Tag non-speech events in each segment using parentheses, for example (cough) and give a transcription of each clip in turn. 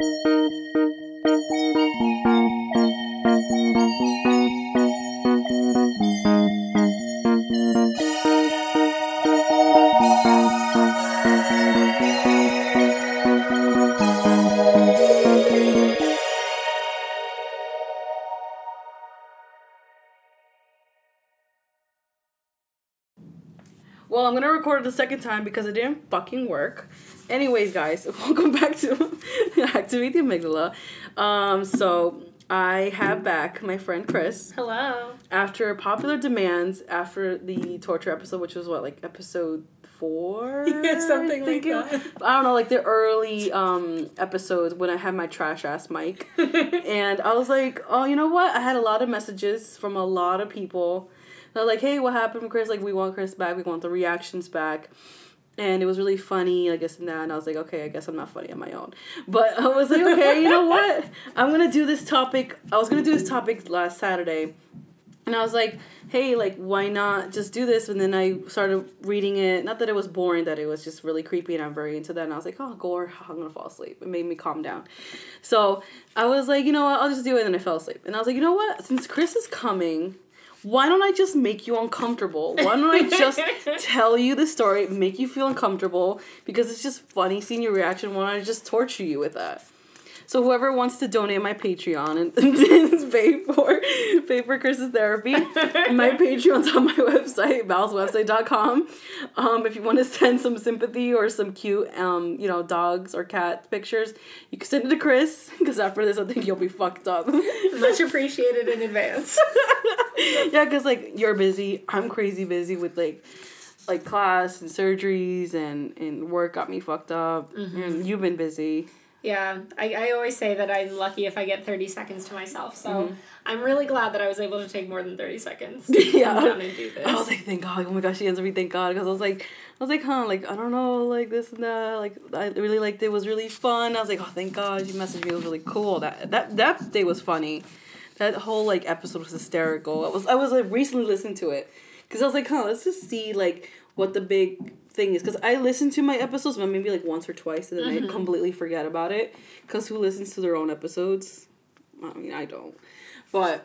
thank you the second time because it didn't fucking work. Anyways, guys, (laughs) welcome back to (laughs) Activate the Amygdala. Um, so I have back my friend Chris Hello. after popular demands after the torture episode, which was what like episode four, Yeah, (laughs) something like it- that. I don't know, like the early um episodes when I had my trash ass mic, and I was like, oh, you know what? I had a lot of messages from a lot of people. They're like, hey, what happened Chris? Like, we want Chris back. We want the reactions back. And it was really funny, I guess, and that. And I was like, okay, I guess I'm not funny on my own. (laughs) But I was like, okay, you know what? I'm to do this topic. I was to do this topic last Saturday. And I was like, hey, like, why not just do this? And then I started reading it. Not that it was boring, that it was just really creepy, and I'm very into that. And I was like, oh, gore, (laughs) I'm gonna fall asleep. It made me calm down. So I was like, you know what, I'll just do it. And then I fell asleep. And I was like, you know what, since Chris is coming, why don't I just make you uncomfortable? Why don't I just (laughs) tell you the story, make you feel uncomfortable? Because it's just funny seeing your reaction. Why don't I just torture you with that? So whoever wants to donate my Patreon and, (laughs) pay for pay for Chris's therapy, my (laughs) Patreon's on my website, valswebsite.com. Um, if you want to send some sympathy or some cute um, you know, dogs or cat pictures, you can send it to Chris, because after this I think you'll be fucked up. (laughs) Much appreciated in advance. yeah, because like you're busy, I'm crazy busy with like like class and surgeries and and work got me fucked up. And you've been busy. Yeah, I, I always say that I'm lucky if I get 30 seconds to myself. So mm-hmm. I'm really glad that I was able to take more than 30 seconds (laughs) to Yeah. come down and do this. I was like, thank God. Oh my gosh, she answered me, thank God. Because I was like, I was like, huh, like, I don't know, like this and that. Like, I really liked it. It was really fun. I was like, oh, thank God. She messaged me. It was really cool. That that that day was funny. That whole like episode was hysterical. I was I was like recently listening to it because I was like, huh, let's just see like what the big thing is. Because I listen to my episodes, but maybe like once or twice, and then I mm-hmm. completely forget about it. Because who listens to their own episodes? I mean, I don't. But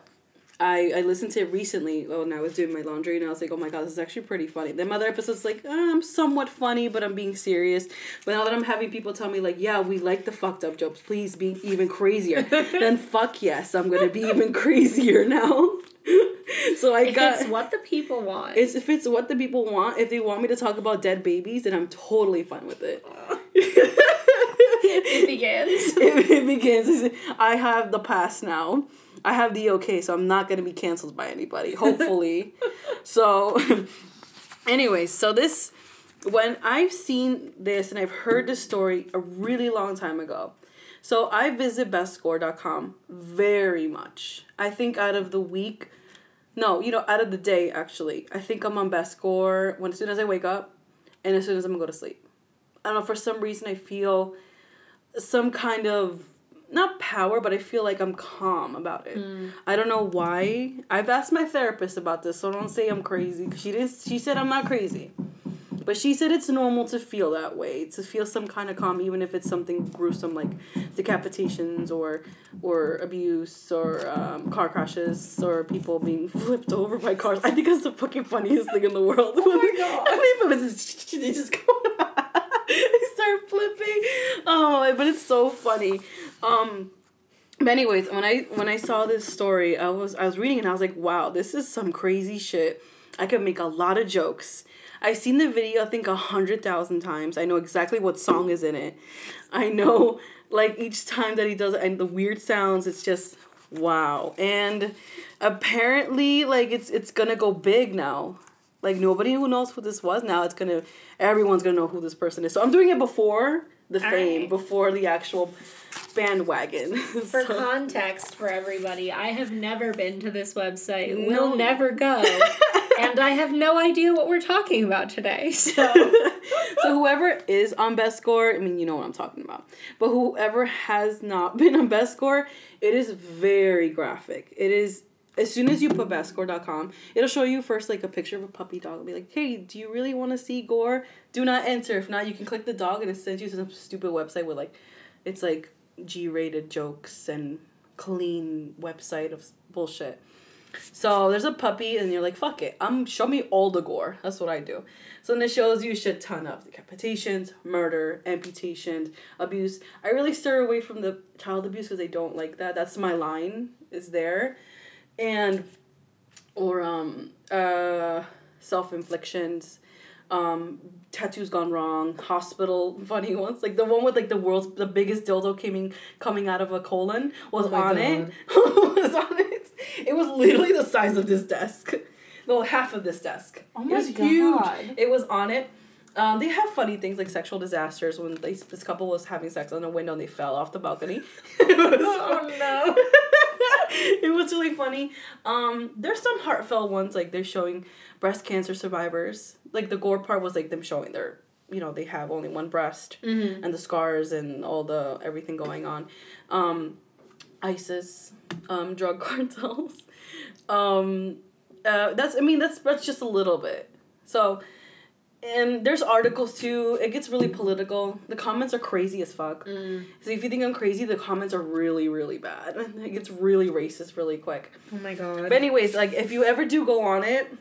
I I listened to it recently when I was doing my laundry, and I was like, oh my god, this is actually pretty funny. Then other episodes like, uh, I'm somewhat funny, but I'm being serious. But now that I'm having people tell me like, yeah, we like the fucked up jokes. Please be even crazier. (laughs) then fuck yes, I'm gonna be even crazier (laughs) now. (laughs) so I if got. it's what the people want. It's if it's what the people want. If they want me to talk about dead babies, then I'm totally fine with it. it begins. it, it begins. I have the pass now. I have the okay, so I'm not gonna be canceled by anybody. Hopefully. (laughs) so, (laughs) anyways, so this when I've seen this and I've heard this story a really long time ago. So I visit bestgore.com very much. I think out of the week, no, you know, out of the day actually. I think I'm on best gore when as soon as I wake up and as soon as I'm gonna go to sleep. I don't know, for some reason I feel some kind of not power, but I feel like I'm calm about it. I don't know why. I've asked my therapist about this, so don't say I'm crazy. She did. She said I'm not crazy, but she said it's normal to feel that way, to feel some kind of calm, even if it's something gruesome like decapitations or or abuse or um, car crashes or people being (laughs) flipped over by cars. I think that's the fucking funniest thing in the world. (laughs) Oh my (laughs) God. I mean, they just go. they start flipping. Oh, but it's so funny. Um, but anyways, when I when I saw this story, I was I was reading and I was like, wow, this is some crazy shit. I could make a lot of jokes. I've seen the video I think a hundred thousand times. I know exactly what song is in it. I know like each time that he does it and the weird sounds, it's just wow. And apparently like it's it's gonna go big now. Like nobody who knows who this was now, it's gonna everyone's gonna know who this person is. So I'm doing it before the fame, right. before the actual bandwagon. (laughs) For So- context for everybody, I have never been to this website. No. Will never go. (laughs) and I have no idea what we're talking about today. (laughs) So so whoever is on best gore, I mean you know what I'm talking about. But whoever has not been on best gore, it is very graphic. It is as soon as you put bestgore.com, it'll show you first like a picture of a puppy dog. It'll be like, hey, do you really want to see gore? Do not enter. If not, you can click the dog and it sends you to some stupid website with like it's like G rated jokes and clean website of bullshit. So there's a puppy, and you're like, fuck it. Um, show me all the gore. That's what I do. So then it shows you a shit ton of decapitations, murder, amputations, abuse. I really steer away from the child abuse because I don't like that. That's my line. Is there, and or um uh self inflictions, um tattoos gone wrong, hospital (laughs) funny ones like the one with like the world's the biggest dildo coming coming out of a colon was Oh on it (laughs) was on it. It was literally the size of this desk. No, half of this desk. Oh it my was huge. It was on it. Um, they have funny things like sexual disasters when they, this couple was having sex on a window and they fell off the balcony. (laughs) Oh no. (laughs) it was really funny. Um, there's some heartfelt ones like they're showing breast cancer survivors. Like the gore part was like them showing their, you know, they have only one breast Mm-hmm. and the scars and all the everything going on. Um, ISIS, um, (laughs) drug cartels. Um, uh, that's I mean that's that's just a little bit. So, and there's articles too. It gets really political. The comments are crazy as fuck. Mm. So if you think I'm crazy, the comments are really really bad. (laughs) It gets really racist really quick. Oh my god. But anyways, like if you ever do go on it,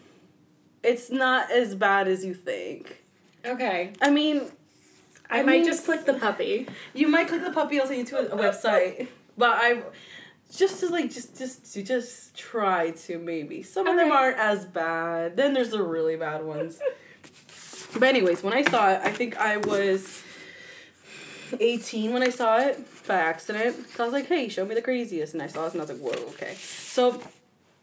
it's not as bad as you think. okay. I mean, I, I might mean, just click the puppy. you might click the puppy. I'll send you to a, a website, (laughs) but I just to like just just to just try to maybe some of them aren't as bad. Then there's the really bad ones. (laughs) but anyways, when I saw it, I think I was eighteen when I saw it by accident. So I was like, "Hey, show me the craziest," and I saw this, and I was like, "Whoa, okay." So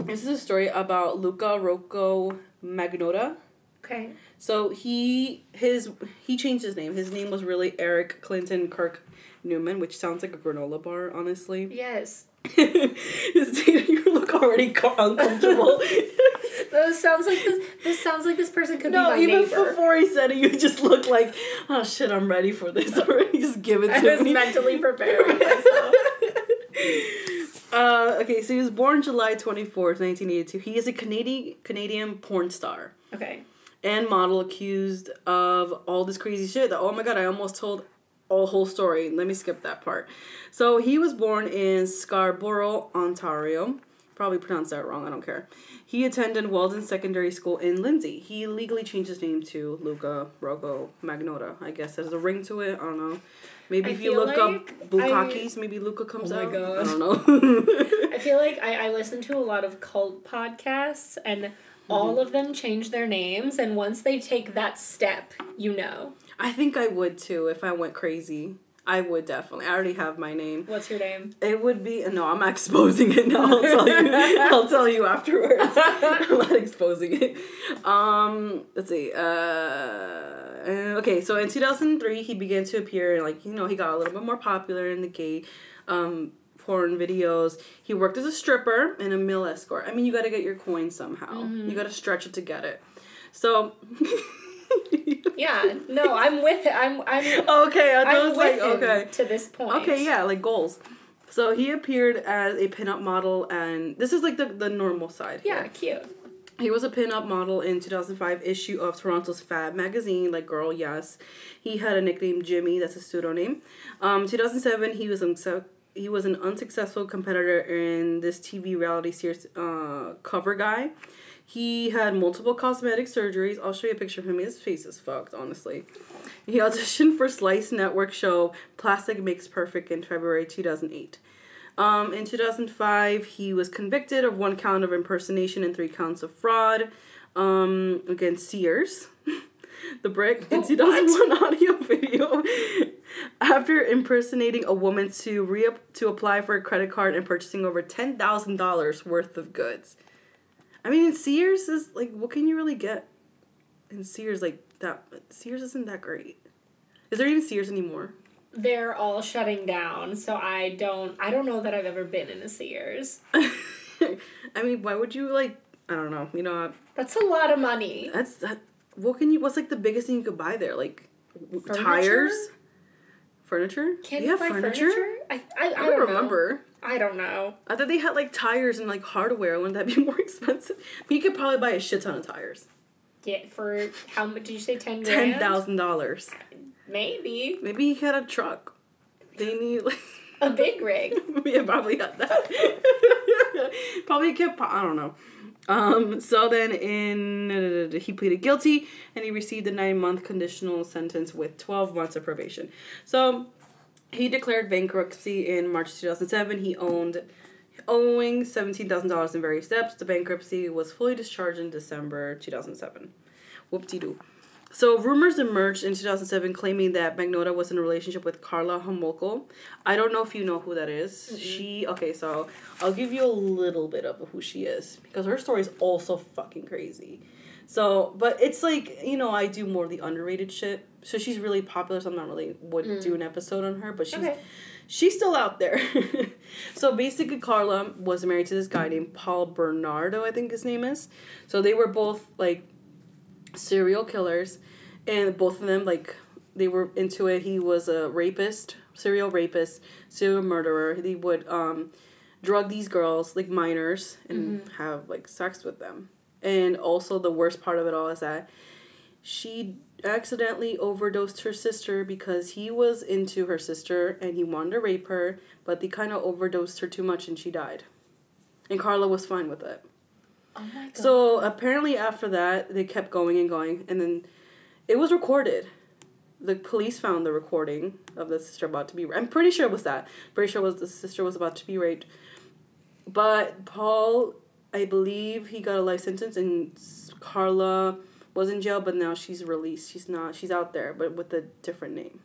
this is a story about Luka Rocco Magnotta. Okay. So he his he changed his name. His name was really Eric Clinton Kirk Newman, which sounds like a granola bar, honestly. Yes. (laughs) his you look already uncomfortable. (laughs) This sounds like this. This souns like this person could no, be my even neighbor. before he said it, you just look like, oh shit, I'm ready for this (laughs) already. Just give it I to was me. mentally (laughs) preparing myself. uh, okay, so he was born July twenty fourth, nineteen eighty two. He is a Canadian Canadian porn star. Okay. and model accused of all this crazy shit. That oh my god, I almost told a whole story. Let me skip that part. So he was born in Scarborough, Ontario. Probably pronounced that wrong. I don't care. He attended Weldon Secondary School in Lindsay. He legally changed his name to Luka Rocco Magnotta. I guess there's a ring to it. I don't know. Maybe I if you look like up Bukakis, I- maybe Luca comes Oh my out. God. I don't know. (laughs) I feel like I, I listen to a lot of cult podcasts and mm-hmm. all of them change their names and once they take that step, you know. I think I would too if I went crazy. I would definitely. I already have my name. What's your name? It would be no. I'm not exposing it now. I'll tell you. (laughs) I'll tell you afterwards. (laughs) I'm not exposing it. Um, let's see. Uh, uh, okay. So in 2003, he began to appear in like you know he got a little bit more popular in the gay, um, porn videos. He worked as a stripper and a male escort. I mean, you got to get your coin somehow. You got to stretch it to get it. So. (laughs) (laughs) Yeah, no, I'm with it. I'm I'm Okay, I thought it I'm was with like okay. to this point. Okay, yeah, like goals. So he appeared as a pinup model, and this is like the, the normal side. Yeah, here. cute. He was a pinup model in 2005 issue of Toronto's Fab magazine, like Girl Yes. He had a nickname Jimmy, that's a pseudonym. Um, 2007, he was unsuc- he was an unsuccessful competitor in this TV reality series uh, Cover Guy. He had multiple cosmetic surgeries. I'll show you a picture of him. His face is fucked, honestly. He auditioned for Slice Network show Plastic Makes Perfect in February 2008. Um, in 2005, he was convicted of one count of impersonation and three counts of fraud um, against Sears. (laughs) the Brick in What? 2001 audio video. After impersonating a woman to re to apply for a credit card and purchasing over ten thousand dollars worth of goods. I mean, Sears is like, what can you really get? in Sears, like that. Sears isn't that great. Is there even Sears anymore? They're all shutting down, so I don't I don't know that I've ever been in a Sears. (laughs) I mean, why would you like? I don't know. You know, That's a lot of money. that's that. What can you? What's like the biggest thing you could buy there? Like w- Furniture? tires, furniture. Can you buy furniture? furniture? I I, I, I, don't don't remember. I don't know. I thought they had like tires and like hardware. Wouldn't that be (laughs) more expensive? But you could probably buy a shit ton of tires. Yeah, for how much did you say? Ten Ten thousand dollars. Maybe. Maybe he had a truck. They need like. a big rig. (laughs) yeah, probably got that. (laughs) probably kept. I don't know. Um, so then in he pleaded guilty and he received a nine month conditional sentence with twelve months of probation. So he declared bankruptcy in March two thousand seven. He owned owing seventeen thousand dollars in various debts. The bankruptcy was fully discharged in December two thousand seven. Whoop de doo. So rumors emerged in 2007 claiming that Magnotta was in a relationship with Karla Homolka. I don't know if you know who that is. Mm-hmm. She okay, so I'll give you a little bit of who she is because her story is also fucking crazy. So, but it's like you know I do more of the underrated shit. So she's really popular. So I'm not really would do an episode on her, but she's Okay. she's still out there. (laughs) so basically, Karla was married to this guy named Paul Bernardo, I think his name is. So they were both like serial killers, and both of them like they were into it. He was a rapist, serial rapist, serial murderer. He would um, drug these girls, like minors, and have like sex with them. And also the worst part of it all is that she accidentally overdosed her sister because he was into her sister and he wanted to rape her, but they kind of overdosed her too much and she died. And Karla was fine with it. Oh my god. So apparently after that they kept going and going and then it was recorded. The police found the recording of the sister about to be I'm pretty sure it was that. Pretty sure it was the sister was about to be raped. But Paul, I believe he got a life sentence and Karla was in jail but now she's released. She's not she's out there but with a different name.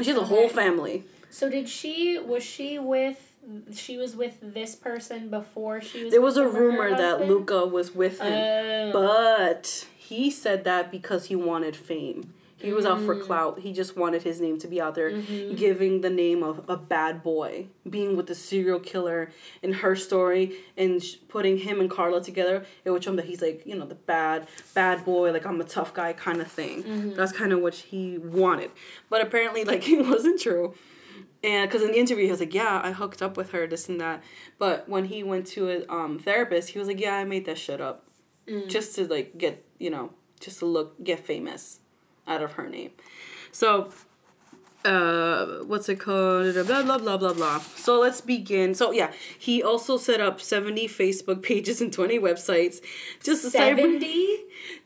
She has a whole family. so did she? Was she with? She was with this person before she was. There was a rumor that? Luka was with him. Oh. But he said that because he wanted fame. He was out for mm-hmm. clout. He just wanted his name to be out there, mm-hmm. giving the name of a bad boy, being with the serial killer in her story, and sh- putting him and Karla together. It would show him that he's like, you know, the bad, bad boy, like I'm a tough guy kind of thing. Mm-hmm. That's kind of what he wanted. But apparently, (laughs) like, it wasn't true. And because in the interview, he was like, "Yeah, I hooked up with her, this and that." But when he went to a um, therapist, he was like, "Yeah, I made that shit up, mm. just to like get you know, just to look get famous out of her name." So, uh, what's it called? Blah blah blah blah blah. So let's begin. So yeah, he also set up seventy Facebook pages and twenty websites, just to cyber. Seventy.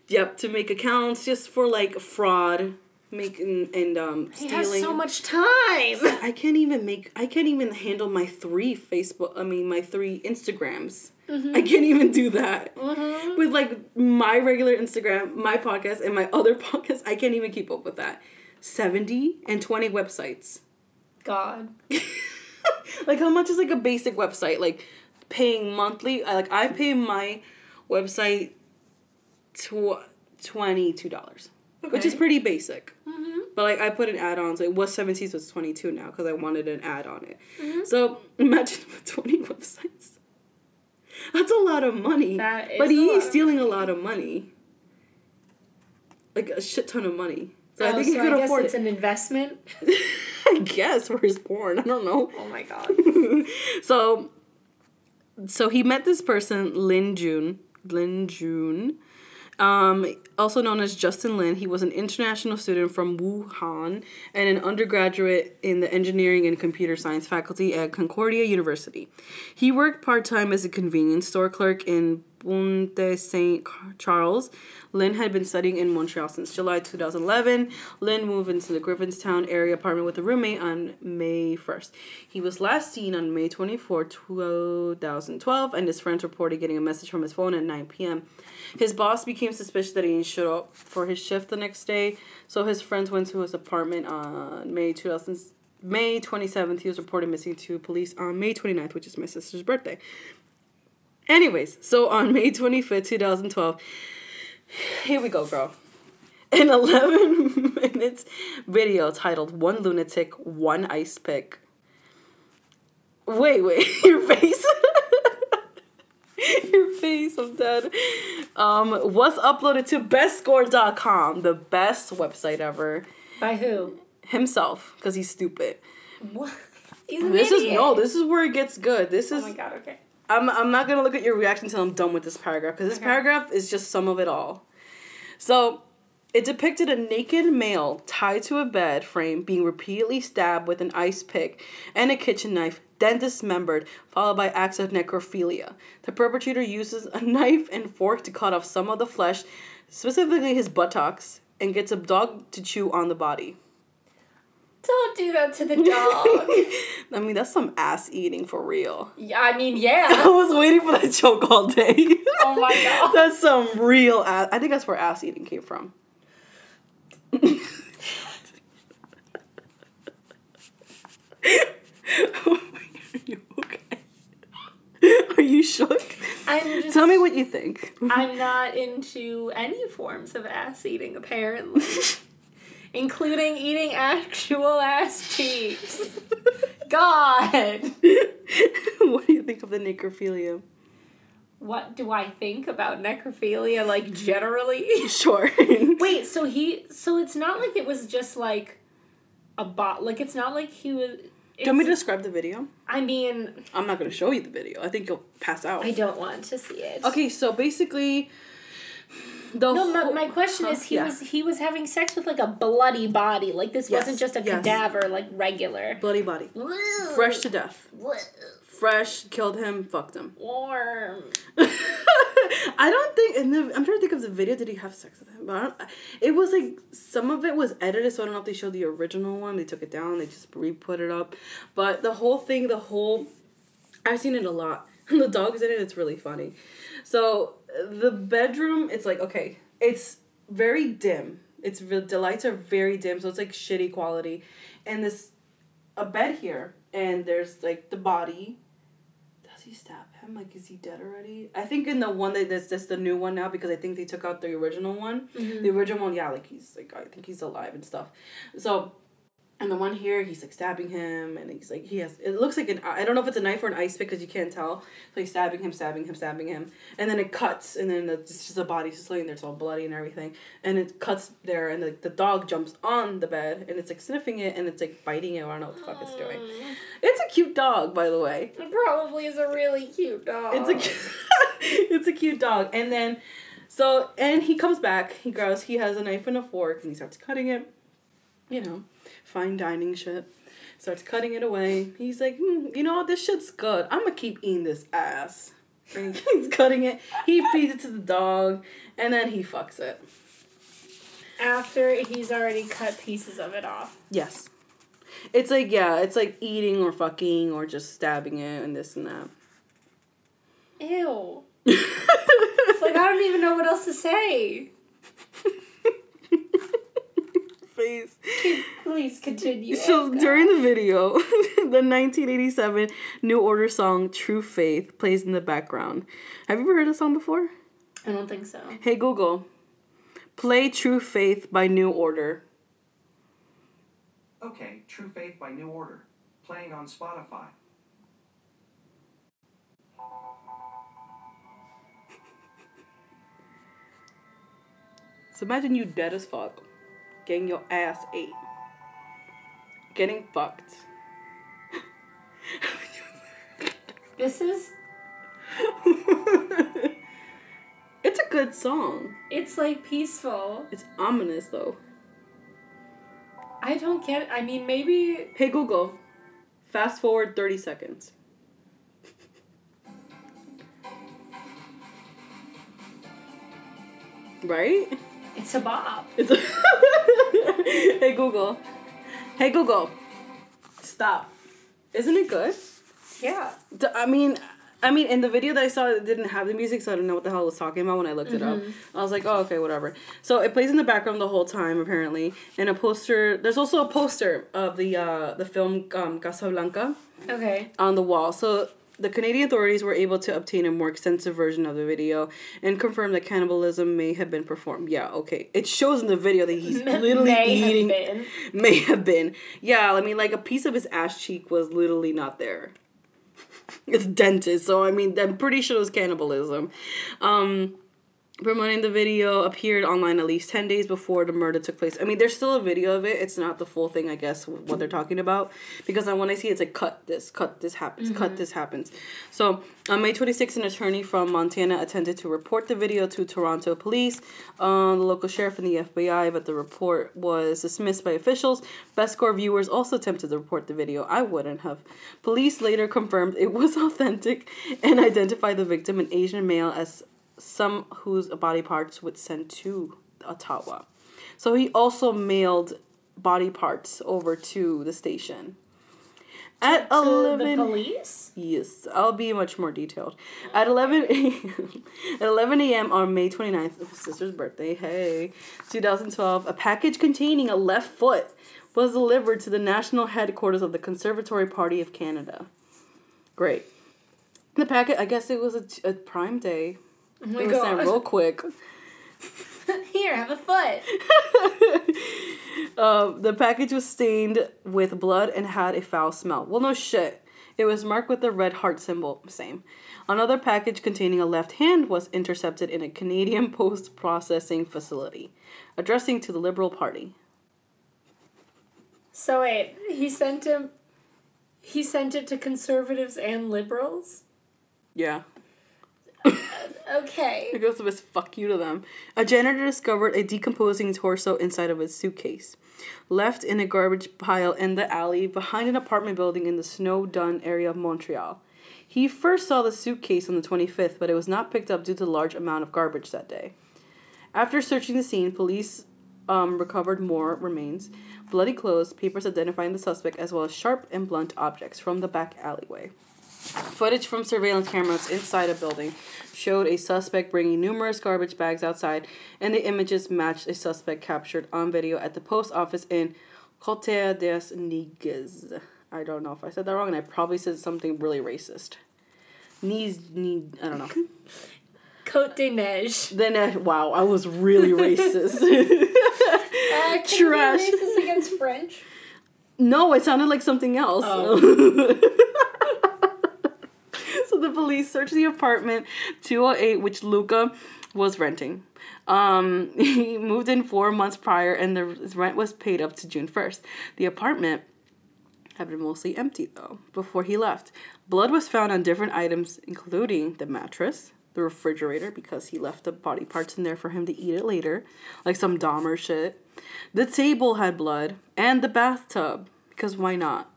Yep, to make accounts just for like fraud, making and um stealing. He has so much time. (laughs) I can't even make. I can't even handle my three Facebook. I mean, my three Instagrams. Mm-hmm. I can't even do that mm-hmm. with like my regular Instagram, my podcast, and my (laughs) other podcast. I can't even keep up with that. Seventy and twenty websites. God. (laughs) like how much is like a basic website? Like paying monthly. I like I pay my website. Tw- $22 okay. which is pretty basic. Mm-hmm. But like I put an add-on, so it was 17, so it's 22 now because I wanted an ad on it. Mm-hmm. So imagine (laughs) 20 websites. That's a lot of money. but he's stealing money. a lot of money. Like a shit ton of money. So oh, I think so he could I afford it's it. an investment. (laughs) I guess for his porn. I don't know. Oh my god. (laughs) so so he met this person, Lin Jun. Lin Jun. Um, also known as Justin Lin, he was an international student from Wuhan and an undergraduate in the engineering and computer science faculty at Concordia University. He worked part time as a convenience store clerk in Pointe Saint Charles. Lin had been studying in Montreal since July 2011. Lin moved into the Griffintown area apartment with a roommate on May 1st. He was last seen on May 24, 2012, and his friends reported getting a message from his phone at 9 p.m. His boss became suspicious that he didn't show up for his shift the next day, so his friends went to his apartment on May 2000. May 27th, he was reported missing to police on May 29th, which is my sister's birthday. Anyways, so on May 25th, 2012, here we go, girl. An 11 (laughs) minutes video titled One Lunatic, One Ice Pick. Wait, wait, (laughs) your face? Face, I'm dead. Um, was uploaded to bestgore.com, the best website ever. By who? Himself, because he's stupid. What? He's This is no, this is where it gets good. This is. Oh is my god. Okay. I'm I'm not gonna look at your reaction until I'm done with this paragraph because this Okay. paragraph is just some of it all. So, It depicted a naked male tied to a bed frame being repeatedly stabbed with an ice pick and a kitchen knife, then dismembered, followed by acts of necrophilia. The perpetrator uses a (laughs) knife and fork to cut off some of the flesh, specifically his buttocks, and gets a dog to chew on the body. Don't do that to the (laughs) dog. I mean, that's some ass eating for real. yeah, I mean, yeah. (laughs) I was waiting for that joke all day. Oh my God. that's some real ass. I think that's where ass eating came from. Are you okay? (laughs) Are you shook? I'm just. Tell me what you think. I'm not into any forms of ass eating, apparently. (laughs) Including eating actual ass cheeks. (laughs) God! what do you think of the necrophilia? What do I think about necrophilia, like, generally? Sure. Wait, so he. So it's not like it was just like a bot. Like, it's not like he was. Do you want me to describe the video? I mean, I'm not going to show you the video. I think you'll pass out. I don't want to see it. Okay, so basically, the No, my, whole- my question Huh? is he Yeah. was he was having sex with like a bloody body. Like this Yes, wasn't just a yes. cadaver, like regular. bloody body, fresh to death, fresh killed him, fucked him. Warm. (laughs) I don't think, and the, I'm trying to think of the video. Did he have sex with him? But I don't, it was like some of it was edited, so I don't know if they showed the original one. They took it down. They just re put it up. But the whole thing, the whole, I've seen it a lot. (laughs) the dog's in it. It's really funny. So the bedroom, it's like okay, it's very dim. It's the lights are very dim, so it's like shitty quality, and this a bed here, and there's like the body. He stab him? Like, is he dead already? I think in the one that that's that's the new one now because I think they took out the original one. Mm-hmm. The original one, yeah, like he's like I think he's alive and stuff. So, and the one here, he's like stabbing him, and he's like he has. It looks like an I don't know if it's a knife or an ice pick because you can't tell. So he's stabbing him, stabbing him, stabbing him, and then it cuts, and then it's just the body's just laying there, it's all bloody and everything, and it cuts there, and the, the dog jumps on the bed, and it's like sniffing it, and it's like biting it. I don't know what the fuck it's doing. Hmm. It's a cute dog, by the way. It probably is a really cute dog. It's a (laughs) it's a cute dog. And then so and he comes back, he goes, he has a knife and a fork and he starts cutting it. You know, fine dining shit. Starts cutting it away. He's like, hmm, you know, this shit's good. I'm gonna keep eating this ass. And (laughs) he's cutting it. He feeds it to the dog, and then he fucks it. after he's already cut pieces of it off. Yes. It's like yeah, it's like eating or fucking or just stabbing it and this and that. Ew. It's (laughs) like I don't even know what else to say. Face. Please continue. So Erica. during the video, (laughs) the 1987 New Order song "True Faith" plays in the background. Have you ever heard the song before? I don't think so. Hey Google, play "True Faith" by New Order. Okay, True Faith by New Order. Playing on Spotify. So imagine you dead as fuck, getting your ass ate, getting fucked. This is it's a good song. it's like peaceful. It's ominous though. I don't get I mean maybe Hey Google, fast forward 30 seconds. Right? It's a bop. It's (laughs) hey Google. Hey Google. Stop. Isn't it good? Yeah. D- I mean, I mean, in the video that I saw, it didn't have the music, so I don't know what the hell it was talking about when I looked it up. I was like, oh, okay, whatever. So it plays in the background the whole time, apparently, and a poster. There's also a poster of the uh, the film um, Casablanca Okay. on the wall. So the Canadian authorities were able to obtain a more extensive version of the video and confirm that cannibalism may have been performed. Yeah, okay. It shows in the video that he's (laughs) literally May have eating. been. (laughs) May have been. Yeah, I mean, like a piece of his ass cheek was literally not there. (laughs) It's dented, so I mean, I'm pretty sure it was cannibalism. Um, promoting the video appeared online at least 10 days before the murder took place. I mean, there's still a video of it. It's not the full thing, I guess, what they're talking about. Because I, when I see it, it's like, cut this, cut this happens, cut this happens. So, on May 26th, an attorney from Montana attempted to report the video to Toronto police, um, the local sheriff, and the FBI, but the report was dismissed by officials. Best Gore viewers also attempted to report the video. I wouldn't have. Police later confirmed it was (laughs) authentic and identified the victim, an Asian male, as some whose body parts would send to Ottawa. So he also mailed body parts over to the station. At To the 11 police? Yes, I'll be much more detailed. At 11 (laughs) a.m. at 11 a.m. on May 29th, of sister's birthday, hey, 2012, a package containing a left foot was delivered to the national headquarters of the Conservatory Party of Canada. Great. The packet, I guess it was a prime day. Oh my It was sent god. real quick. (laughs) Here, have a foot. Uh, (laughs) the package was stained with blood and had a foul smell. Well, no shit. It was marked with the red heart symbol. Same. Another package containing a left hand was intercepted in a Canadian (laughs) post processing facility, addressing to the Liberal Party. So wait, he sent him. He sent it to conservatives and liberals. Yeah. Okay. It goes his fuck you to them. A janitor discovered a decomposing torso inside of a suitcase, left in a garbage pile in the alley behind an apartment building in the Snowdon area of Montreal. He first saw the suitcase on the 25th, but it was not picked up due to the large amount of garbage that day. After searching the scene, police um, recovered more remains, bloody clothes, papers identifying the suspect, as well as sharp and blunt objects from the back alleyway. Footage from surveillance cameras inside a building showed a suspect bringing numerous garbage bags outside, and the images matched a suspect captured on video at the post office in Cotea des Niguez. I don't know if I said that wrong, and I probably said something really racist. Knees, knee, I don't know. (laughs) Cote de Neige. Then, uh, wow, I was really racist. (laughs) Uh, can you be (laughs) Trash. racist against French? No, it sounded like something else. So the police searched the apartment 208, which Luka was renting. Um, (laughs) he moved in four months prior, and the rent was paid up to June 1st. The apartment had been mostly empty, though, before he left. Blood was found on different items, including the mattress, the refrigerator, because he left the body parts in there for him to eat it later, like some Dahmer shit. The table had blood, and the bathtub, because why not?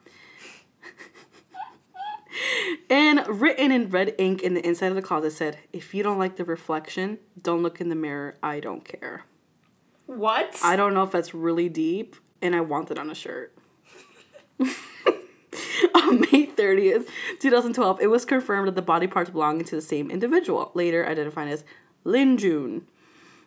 And written in red ink in the inside of the closet said, If you don't like the reflection, don't look in the mirror. I don't care. What? I don't know if that's really deep, and I want it on a shirt. (laughs) on May 30th, 2012, it was confirmed that the body parts belonged to the same individual, later identified as Lin Jun.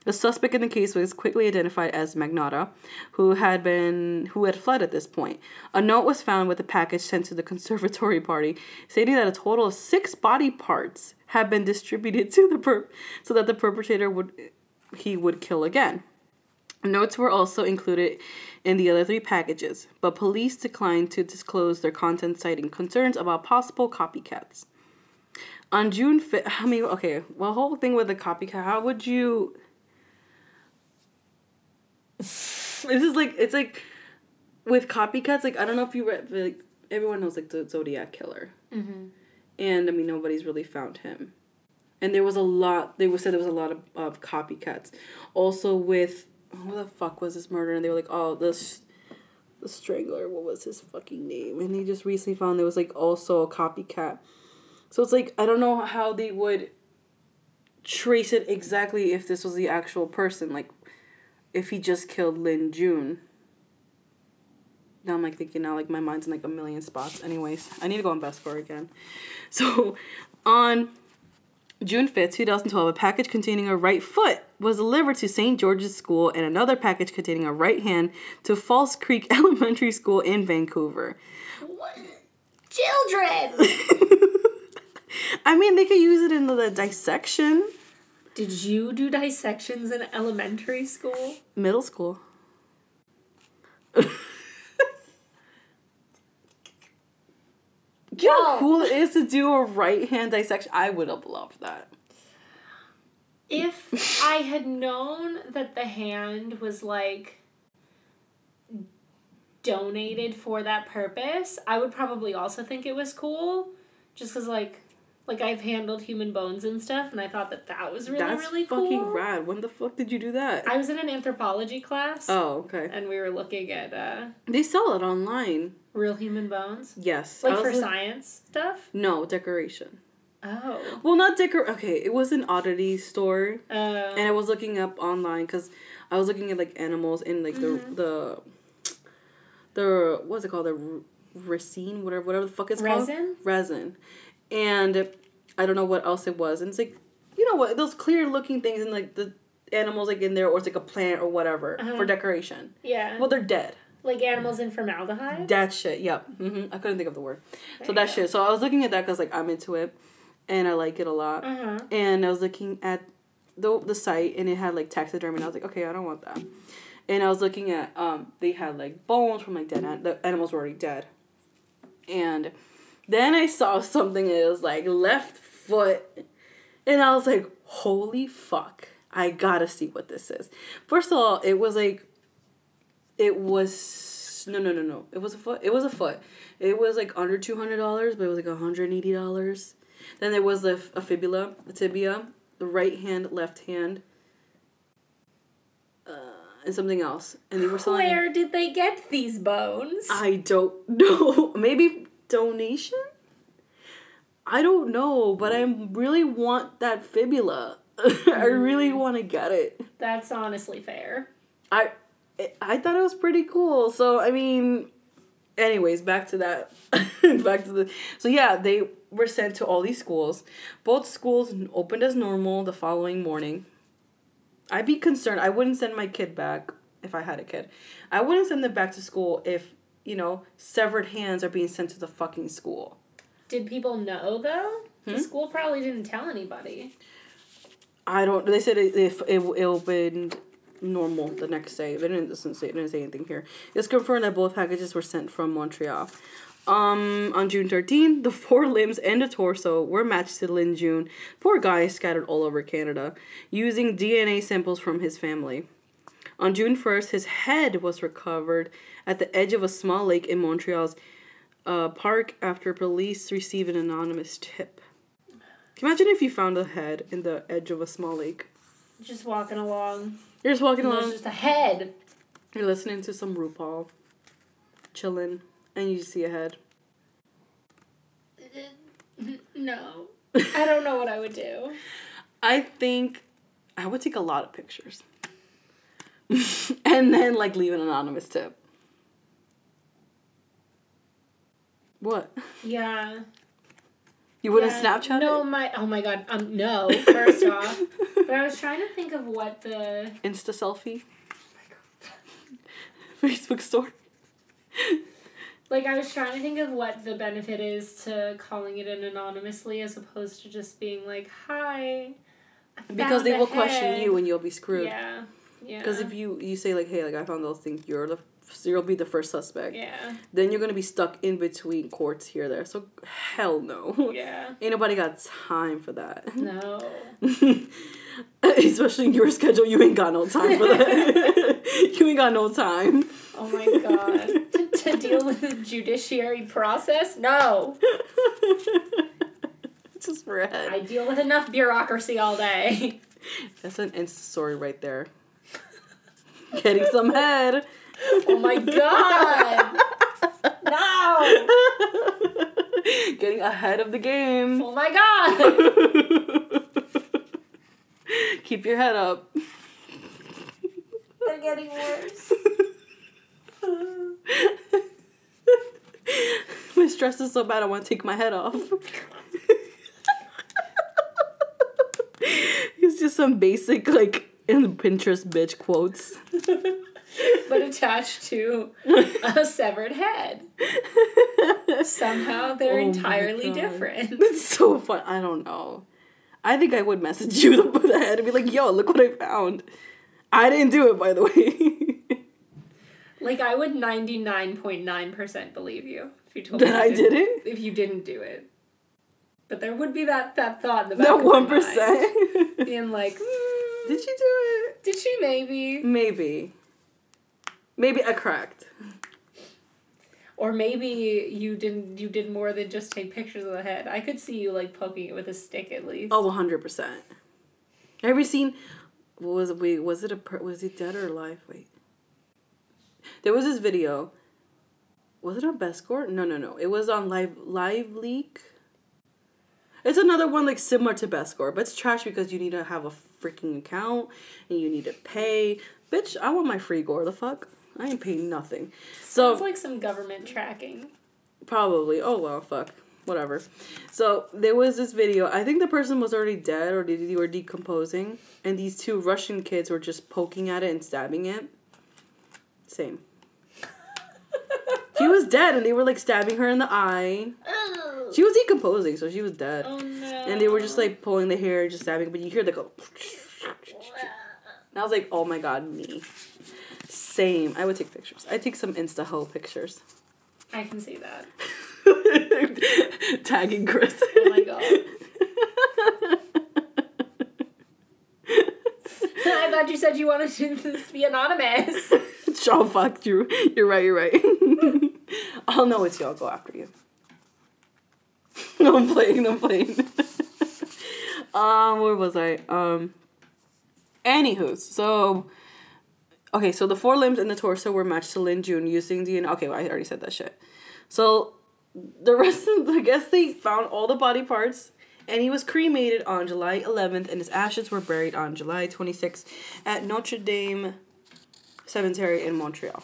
The suspect in the case was quickly identified as Magnotta, who had been who had fled at this point. A note was found with a package sent to the (laughs) Conservatory Party, stating that a total of six body parts had been distributed to the per- so that the perpetrator would he would kill again. Notes were also included in the other three packages, but police declined to disclose their content, citing concerns about possible copycats. On June 5th, (laughs) I mean, okay, well, the whole thing with the copycat, how would you. This is like, it's like with copycats, like, I don't know if you read, like, everyone knows, like, the Zodiac Killer. Mm-hmm. And, I mean, nobody's really found him. And there was a lot, they said there was a lot of, of copycats. Also with who the fuck was this murder? And they were like, oh, this the strangler. What was his fucking name? And they just recently found there was like also a copycat. So it's like I don't know how they would trace it exactly if this was the actual person. Like if he just killed Lin Jun. Now I'm like thinking now like my mind's in like a million spots. Anyways, I need to go on best gore again. (laughs) So on June 5th, 2012, a package containing a right foot was delivered to St. George's School and another package containing a right hand to False Creek (laughs) Elementary School in Vancouver. What? Children! (laughs) I mean, they could use it in the dissection. Did you do dissections in elementary school? Middle school. You know how cool it is to do a right hand dissection? I would have loved that. If I had known that the hand was like donated for that purpose, I would probably also think it was cool. Just because, like, like I've handled human bones and stuff, and I thought that that was really That's really cool. fucking rad. When the fuck did you do that? I was in an anthropology class, oh, okay. and we were looking at uh, They sell it online. real human bones, Yes. like for look- science stuff. No, decoration. Oh, Well, not decor. Okay, it was an oddity store, uh, and I was looking up online because I was looking at like animals in like Mhm. the the the what's it called the r- resin whatever whatever the fuck it's called resin. And I don't know what else it was, and it's like you know what those clear looking things and like the animals like in there or it's like a plant or whatever Uh-huh. for decoration. Yeah, Well, they're dead. like animals in formaldehyde. That shit. Yep. hmm I couldn't think of the word. There So that go. shit. So I was looking at that because like I'm into it, and I like it a lot. Uh huh. And I was looking at the the site, and it had like taxidermy, and I was like, okay, I don't want that. And I was looking at um, they had like bones from like dead an- the animals were already dead, and then I saw something that was like left foot, and I was like, holy fuck, I gotta see what this is. First of all, it was like, it was no no no no, it was a foot. It was a foot. It was like under two hundred dollars, but it was like hundred and eighty dollars. Then there was the a fibula, the tibia, the right hand, left hand, uh, and something else. And they were selling. Where did they get these bones? I don't (laughs) know. Maybe donation. I don't know, but I really want that fibula. (laughs) I really mm. want to get it. That's honestly fair. I eh, I thought it was pretty cool. So I mean, anyways, back to that. (laughs) back to the. So yeah, they were sent to all these schools. Both schools opened as normal the following morning. I'd be concerned. I wouldn't send my kid back if I had a kid. I wouldn't send them back to school if you know severed hands are being sent to the fucking school. Did people know though? Hmm? The school probably didn't tell anybody. I don't. They said it, it, it, it opened normal the next day. They didn't, doesn't say, didn't say anything here. It's confirmed that both packages were sent from Montreal. Um, on June 13th, the four limbs and the torso were matched to Lin Jun. Poor guy scattered all over Canada, using DNA samples from his family. On June 1st, his head was recovered at the edge of a small lake in Montreal's uh, park after police received an anonymous tip. Can you imagine if you found a head in the edge of a small lake? Just walking along. You're just walking And there's along, just a head. you're listening to some RuPaul, chilling, and you see a head. (laughs) No. I don't know what I would do. (laughs) I think I would take a lot of pictures. (laughs) and then like leave an anonymous tip. What? Yeah. You wouldn't Yeah. Snapchat No, it? my oh my god. Um no, (laughs) first off. But I was trying to think of what the Insta selfie? (laughs) Facebook story? like I was trying to think of what the benefit is to calling it in anonymously as opposed to just being like, Hi. Because they will question you and you'll be screwed. Yeah. Yeah. Because if you you say like, hey, like I found those things, you're the you'll be the first suspect. Yeah. Then you're gonna be stuck in between courts here there. So hell no. Yeah. (laughs) Ain't nobody got time for that. No. (laughs) (laughs) Especially in your schedule, you ain't got no time for that. you ain't got no time. Oh my god. to deal with the judiciary process? No. Just head. I deal with enough bureaucracy all day. That's an Insta story right there. Getting some head. Oh my god. No. Getting ahead of the game. Oh my god. (laughs) Keep your head up. They're getting worse. (laughs) my stress is so bad I want to take my head off. (laughs) it's just some basic like in the Pinterest bitch quotes. (laughs) But attached to a (laughs) severed head. Somehow they're Oh entirely different. It's so fun. I don't know. I think I would message you with the head and be like, "Yo, look what I found." I didn't do it, by the way. (laughs) Like I would ninety nine point nine percent believe you if you told me that I did it. if you didn't do it. But there would be that that thought in the back That of my one mind, percent. being like, mm, Did she do it? did she maybe? Maybe. Maybe I cracked. Or maybe you didn't. You did more than just take pictures of the head. I could see you like poking it with a stick at least. Oh, 100%. Have you seen was it wait, was it a was he dead or alive? Wait. There was this video. Was it on Best Gore? No, no, no. It was on Live Live Leak. It's another one like similar to Best Gore, but it's trash because you need to have a freaking account and you need to pay. Bitch, I want my free gore. The fuck? I ain't paying nothing. So Sounds like some government tracking. Probably. Oh well, fuck. Whatever. So there was this video. I think the person was already dead or they were decomposing, and these two Russian kids were just poking at it and stabbing it. Same. (laughs) She was dead, and they were like stabbing her in the eye. She was decomposing, so she was dead. oh no. And they were just like pulling the hair, just stabbing, but you hear the go. And I was like, oh my god, me. Same. I would take pictures. I take some Insta ho pictures. I can see that. (laughs) Tagging Chris. Oh my god. (laughs) I thought you said you wanted to be anonymous. (laughs) Shaw fucked you. You're right, you're right. I'll know it's you. I'll go after you. (laughs) I'm playing, I'm playing. (laughs) um, where was I? Um, anywho, so, okay, so the four limbs and the torso were matched to Lin Jun using DNA. Okay, well, I already said that shit. So, the rest of, I guess they found all the body parts and he was cremated on July 11th and his ashes were buried on July 26th at Notre Dame Cemetery in Montreal.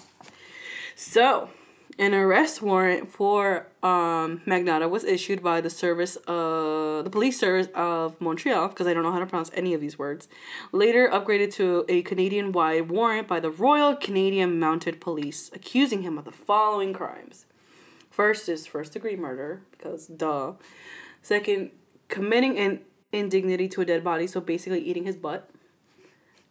So, an arrest warrant for um, Magnotta was issued by the service, of the police service of Montreal, because I don't know how to pronounce any of these words. Later upgraded to a Canadian-wide warrant by the Royal Canadian Mounted Police, accusing him of the following crimes. First is first-degree murder, because duh. Second, committing an indignity to a dead body, so basically eating his butt.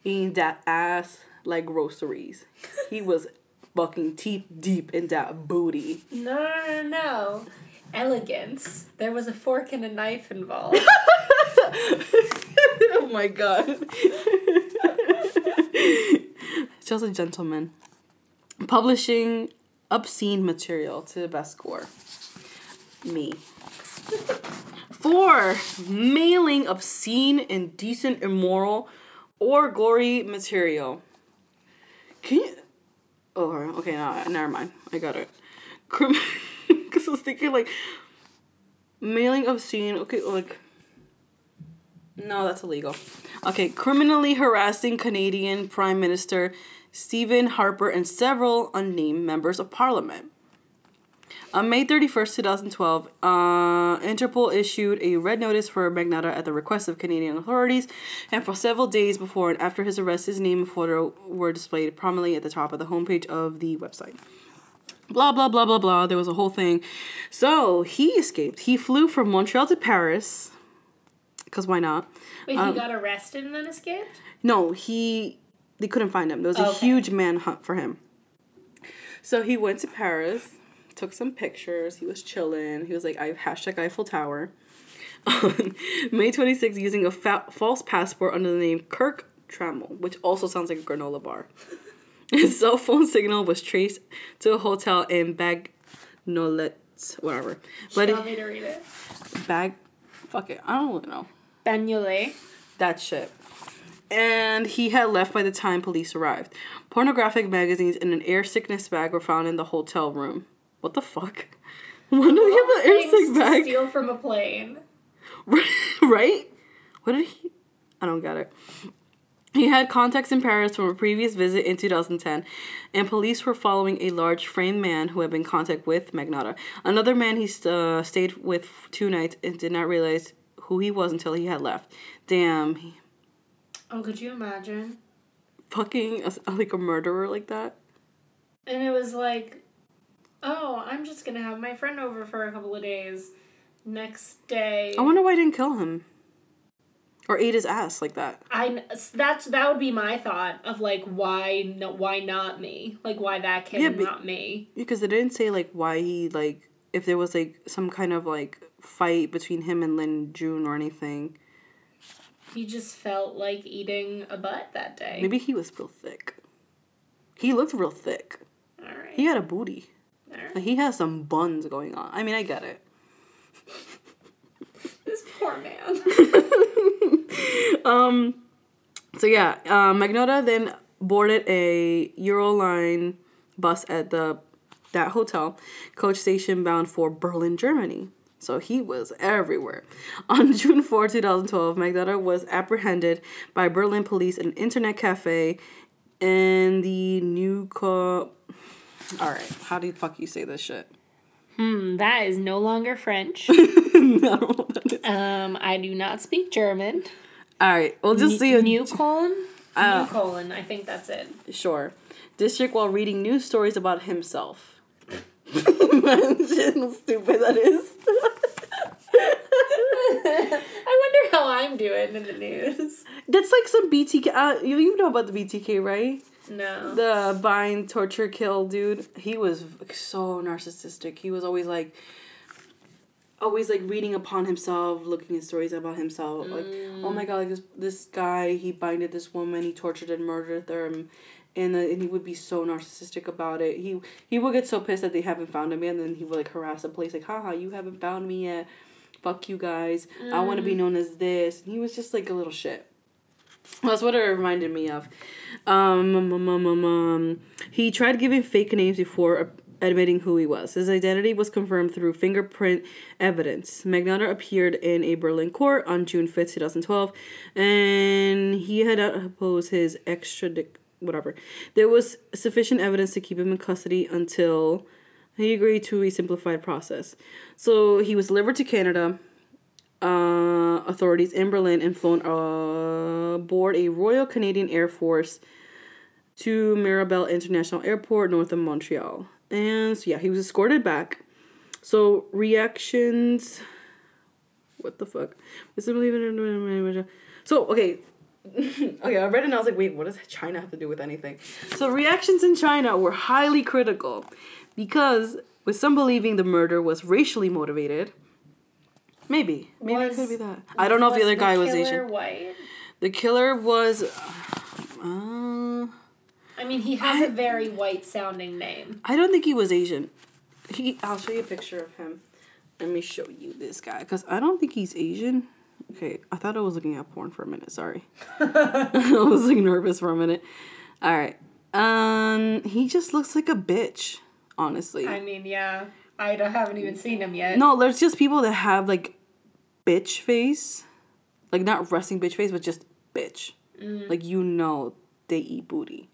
Eating that ass like groceries. He was fucking teeth deep in that booty. No, no, no, no. Elegance. There was a fork and a knife involved. (laughs) oh my god. Just a gentleman. Publishing obscene material to the best gore. Me. Four, mailing obscene, indecent, immoral, or gory material. Can you? Oh, okay, no, never mind. I got it. Because (laughs) I was thinking, like, mailing obscene, okay, like. No, that's illegal. Okay, criminally harassing Canadian Prime Minister Stephen Harper and several unnamed members of parliament. On May 31st, 2012, uh, Interpol issued a red notice for Magnotta at the request of Canadian authorities, and for several days before and after his arrest, his name and photo were displayed prominently at the top of the homepage of the website. Blah, blah, blah, blah, blah. There was a whole thing. So he escaped. He flew from Montreal to Paris, because why not? Wait, Um, he got arrested and then escaped? No, he they couldn't find him. There was a Okay. huge manhunt for him. So he went to Paris, took some pictures. He was chilling. He was like, "I hashtag Eiffel Tower." On um, (laughs) May 26th, using a fa- false passport under the name Kirk Trammell, which also sounds like a granola bar. (laughs) His cell phone signal was traced to a hotel in Bagnolet, whatever. But Tell me to read it. bag, fuck it, I don't really know Bagnolet. that shit. And he had left by the time police arrived. Pornographic magazines and an air sickness bag were found in the hotel room. What the fuck? (laughs) Why do he have an air Things sick to bag? steal from a plane. (laughs) right? What did he? I don't get it. He had contacts in Paris from a previous visit in 2010, and police were following a large framed man who had been in contact with Magnotta. Another man he uh, stayed with two nights and did not realize who he was until he had left. Damn, he, Oh, could you imagine? fucking a, like a murderer like that. And it was like, just gonna have my friend over for a couple of days. Next day, I wonder why I didn't kill him. Or ate his ass like that. I that's that would be my thought of like why no why not me like why that kid Yeah, but- not me Because they didn't say like why he like if there was like some kind of like fight between him and Lin Jun or anything. He just felt like eating a butt that day. Maybe he was real thick. He looked real thick. All right. He had a booty. Like he has some buns going on. I mean, I get it. (laughs) This poor man. (laughs) Um, so yeah, uh, Magnotta then boarded a Euroline bus at the that hotel, coach station bound for Berlin, Germany. So he was everywhere. (laughs) On June 4, 2012, Magnotta was apprehended by Berlin police in an internet cafe in the New Co. All right, how do you fuck you say this shit? hmm, that is no longer French. I don't know what that is. Um, I do not speak German. All right, we'll just see a New colon? Uh, New colon. I think that's it. Sure. District while reading news stories about himself. (laughs) Imagine how stupid that is. (laughs) I wonder how I'm doing in the news. That's like some BTK. Uh, you, you know about the BTK, right? No. The bind, torture, kill dude. He was so narcissistic. He was always like, always like reading upon himself, looking at stories about himself. Like, oh my god, like this this guy, he binded this woman, he tortured and murdered them. And, uh, and he would be so narcissistic about it. He he would get so pissed that they haven't found him yet, and then he would like harass the police, like, haha, you haven't found me yet. Fuck you guys. I want to be known as this. And he was just like a little shit. That's what it reminded me of. Um, um, um, um, um, um, he tried giving fake names before admitting who he was. His identity was confirmed through fingerprint evidence. Magnotta appeared in a Berlin court on June 5th, 2012, and he had opposed his extradition, whatever. There was sufficient evidence to keep him in custody until he agreed to a simplified process. So he was delivered to Canada uh, authorities in Berlin and flown aboard a Royal Canadian Air Force to Mirabel International Airport, north of Montreal. And so, yeah, he was escorted back. So, reactions. What the fuck? So, okay. (laughs) okay, I read it and I was like, wait, what does China have to do with anything? So, reactions in China were highly critical because, with some believing the murder was racially motivated. Maybe. Maybe it could be that. I don't know if the other guy was Asian. white? The killer was. Uh, I mean, he has a very white sounding name. I don't think he was Asian. He. I'll show you a picture of him. Let me show you this guy because I don't think he's Asian. Okay, I thought I was looking at porn for a minute. Sorry, (laughs) I was like nervous for a minute. All right. Um, he just looks like a bitch. Honestly, I mean, yeah. I don't- haven't even seen him yet. no. There's just people that have like bitch face, like not resting bitch face, but just bitch. Mm-hmm. Like you know, they eat booty.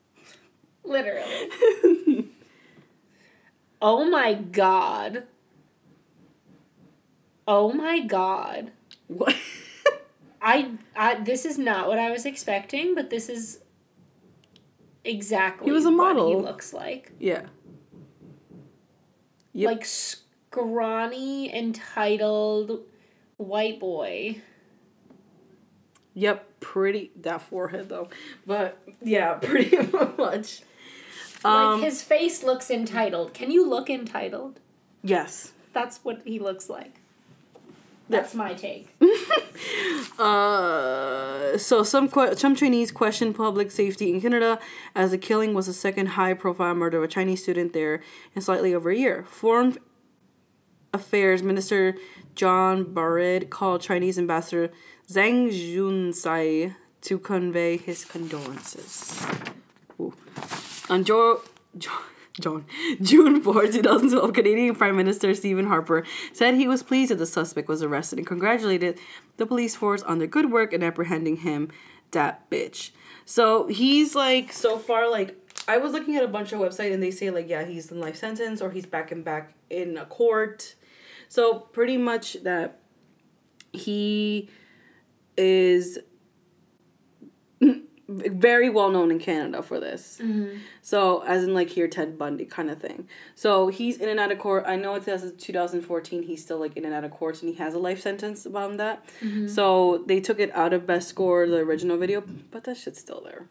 Literally. (laughs) oh my god. Oh my god. What? (laughs) I I this is not what I was expecting, but this is exactly He was a what model. he looks like. yeah. Yep. Like scrawny, entitled white boy. Yep, pretty that forehead though. But yeah, (laughs) pretty much. Um like his face looks entitled. Can you look entitled? yes. That's what he looks like. That's my take. (laughs) Uh so some que- some Chinese questioned public safety in Canada as the killing was the second high profile murder of a Chinese student there in slightly over a year. Foreign Affairs Minister John Baird called Chinese Ambassador Zhang Junsai to convey his condolences. Ooh. On jo- jo- John. June 4, 2012, Canadian Prime Minister Stephen Harper said he was pleased that the suspect was arrested and congratulated the police force on their good work in apprehending him. That bitch. So he's like, so far, like, I was looking at a bunch of websites and they say, like, yeah, he's in life sentence or he's back and back in a court. So pretty much that he is very well known in Canada for this. Mm-hmm. So, as in like here, Ted Bundy kind of thing. So he's in and out of court. I know it says 2014. He's still like in and out of court, and he has a life sentence about that. Mm-hmm. So they took it out of best gore, the original video, but that shit's still there.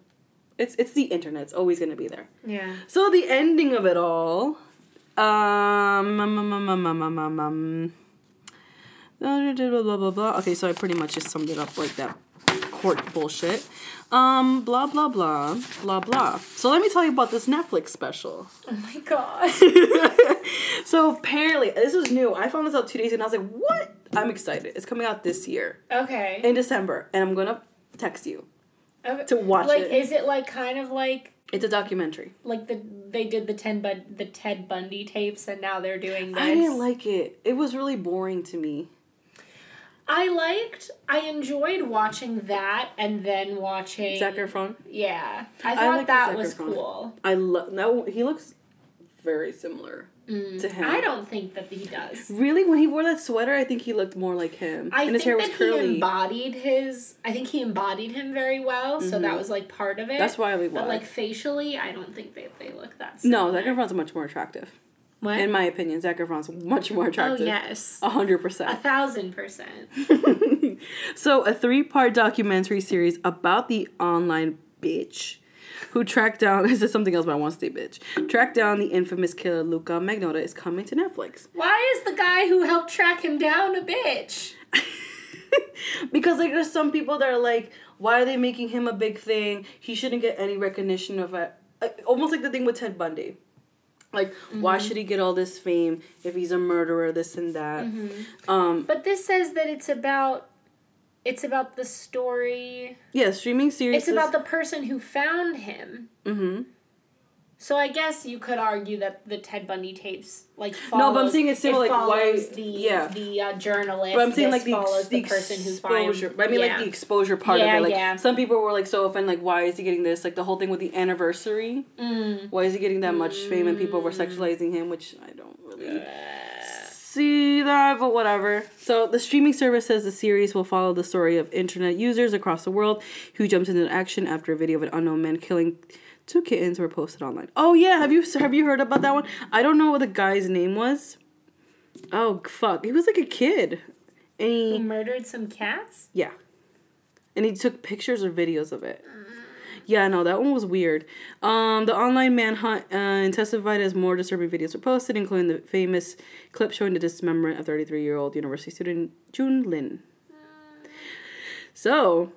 It's it's the internet. It's always gonna be there. Yeah. So the ending of it all um, um, um, um, um, um, um, um, um. blah, blah, blah, blah. Okay, so I pretty much just summed it up like that court bullshit. Um, blah, blah, blah, blah, blah. So let me tell you about this Netflix special. Oh my god. (laughs) so apparently, this is new. I found this out two days and I was like, what? I'm excited. It's coming out this year. Okay. In December. And I'm going to text you. Okay. To watch like, it. Like, is it like kind of like it's a documentary. like the they did the Ted Bun the Ted Bundy tapes and now they're doing this? I didn't like it. It was really boring to me. I liked. I enjoyed watching that and then watching. Zac Efron. Yeah, I I thought like that Zac was Efron. cool. I love no. He looks very similar to him. I don't think that he does. really. When he wore that sweater, I think he looked more like him, I and his think hair was that he embodied his. I think he embodied him very well, so that was like part of it. Mm-hmm. That's why we But like facially, I don't think they they look that. no, Similar. Zac Efron's much more attractive. What? In my opinion, Zac Efron's much more attractive. oh attractive. yes, A hundred a percent. thousand percent. (laughs) So, a three part documentary series about the online bitch who tracked down, (laughs) this is something else, but I want to say bitch, tracked down the infamous killer Luka Magnotta is coming to Netflix. Why is the guy who helped track him down a bitch? (laughs) because, like, there's some people that are like, why are they making him a big thing? He shouldn't get any recognition of it. Like, almost like the thing with Ted Bundy. Like, why should he get all this fame if he's a murderer, this and that? Um, But this says that it's about. It's about the story. yeah, streaming series. It's about the person who found him. Mm-hmm. So I guess you could argue that the Ted Bundy tapes like follows, No, but I'm saying it's similar, it like, why- the yeah. the uh, journalist. But I'm saying like the, ex- the, person who's exposure. I mean yeah. like the exposure part Yeah, of it. Like yeah. some people were like so offended, like why is he getting this? Like the whole thing with the anniversary. Mm. Why is he getting that much fame? And people were sexualizing him, which I don't really see that, but whatever. So the streaming service says the series will follow the story of internet users across the world who jumped into action after a video of an unknown man killing two kittens were posted online. Oh yeah, have you have you heard about that one? I don't know what the guy's name was. Oh fuck, he was like a kid, and He he murdered some cats. yeah, and he took pictures or videos of it. Mm. Yeah, no, that one was weird. Um, the online manhunt uh, intensified as more disturbing videos were posted, including the famous clip showing the dismemberment of 33 year old university student Jun Lin. So,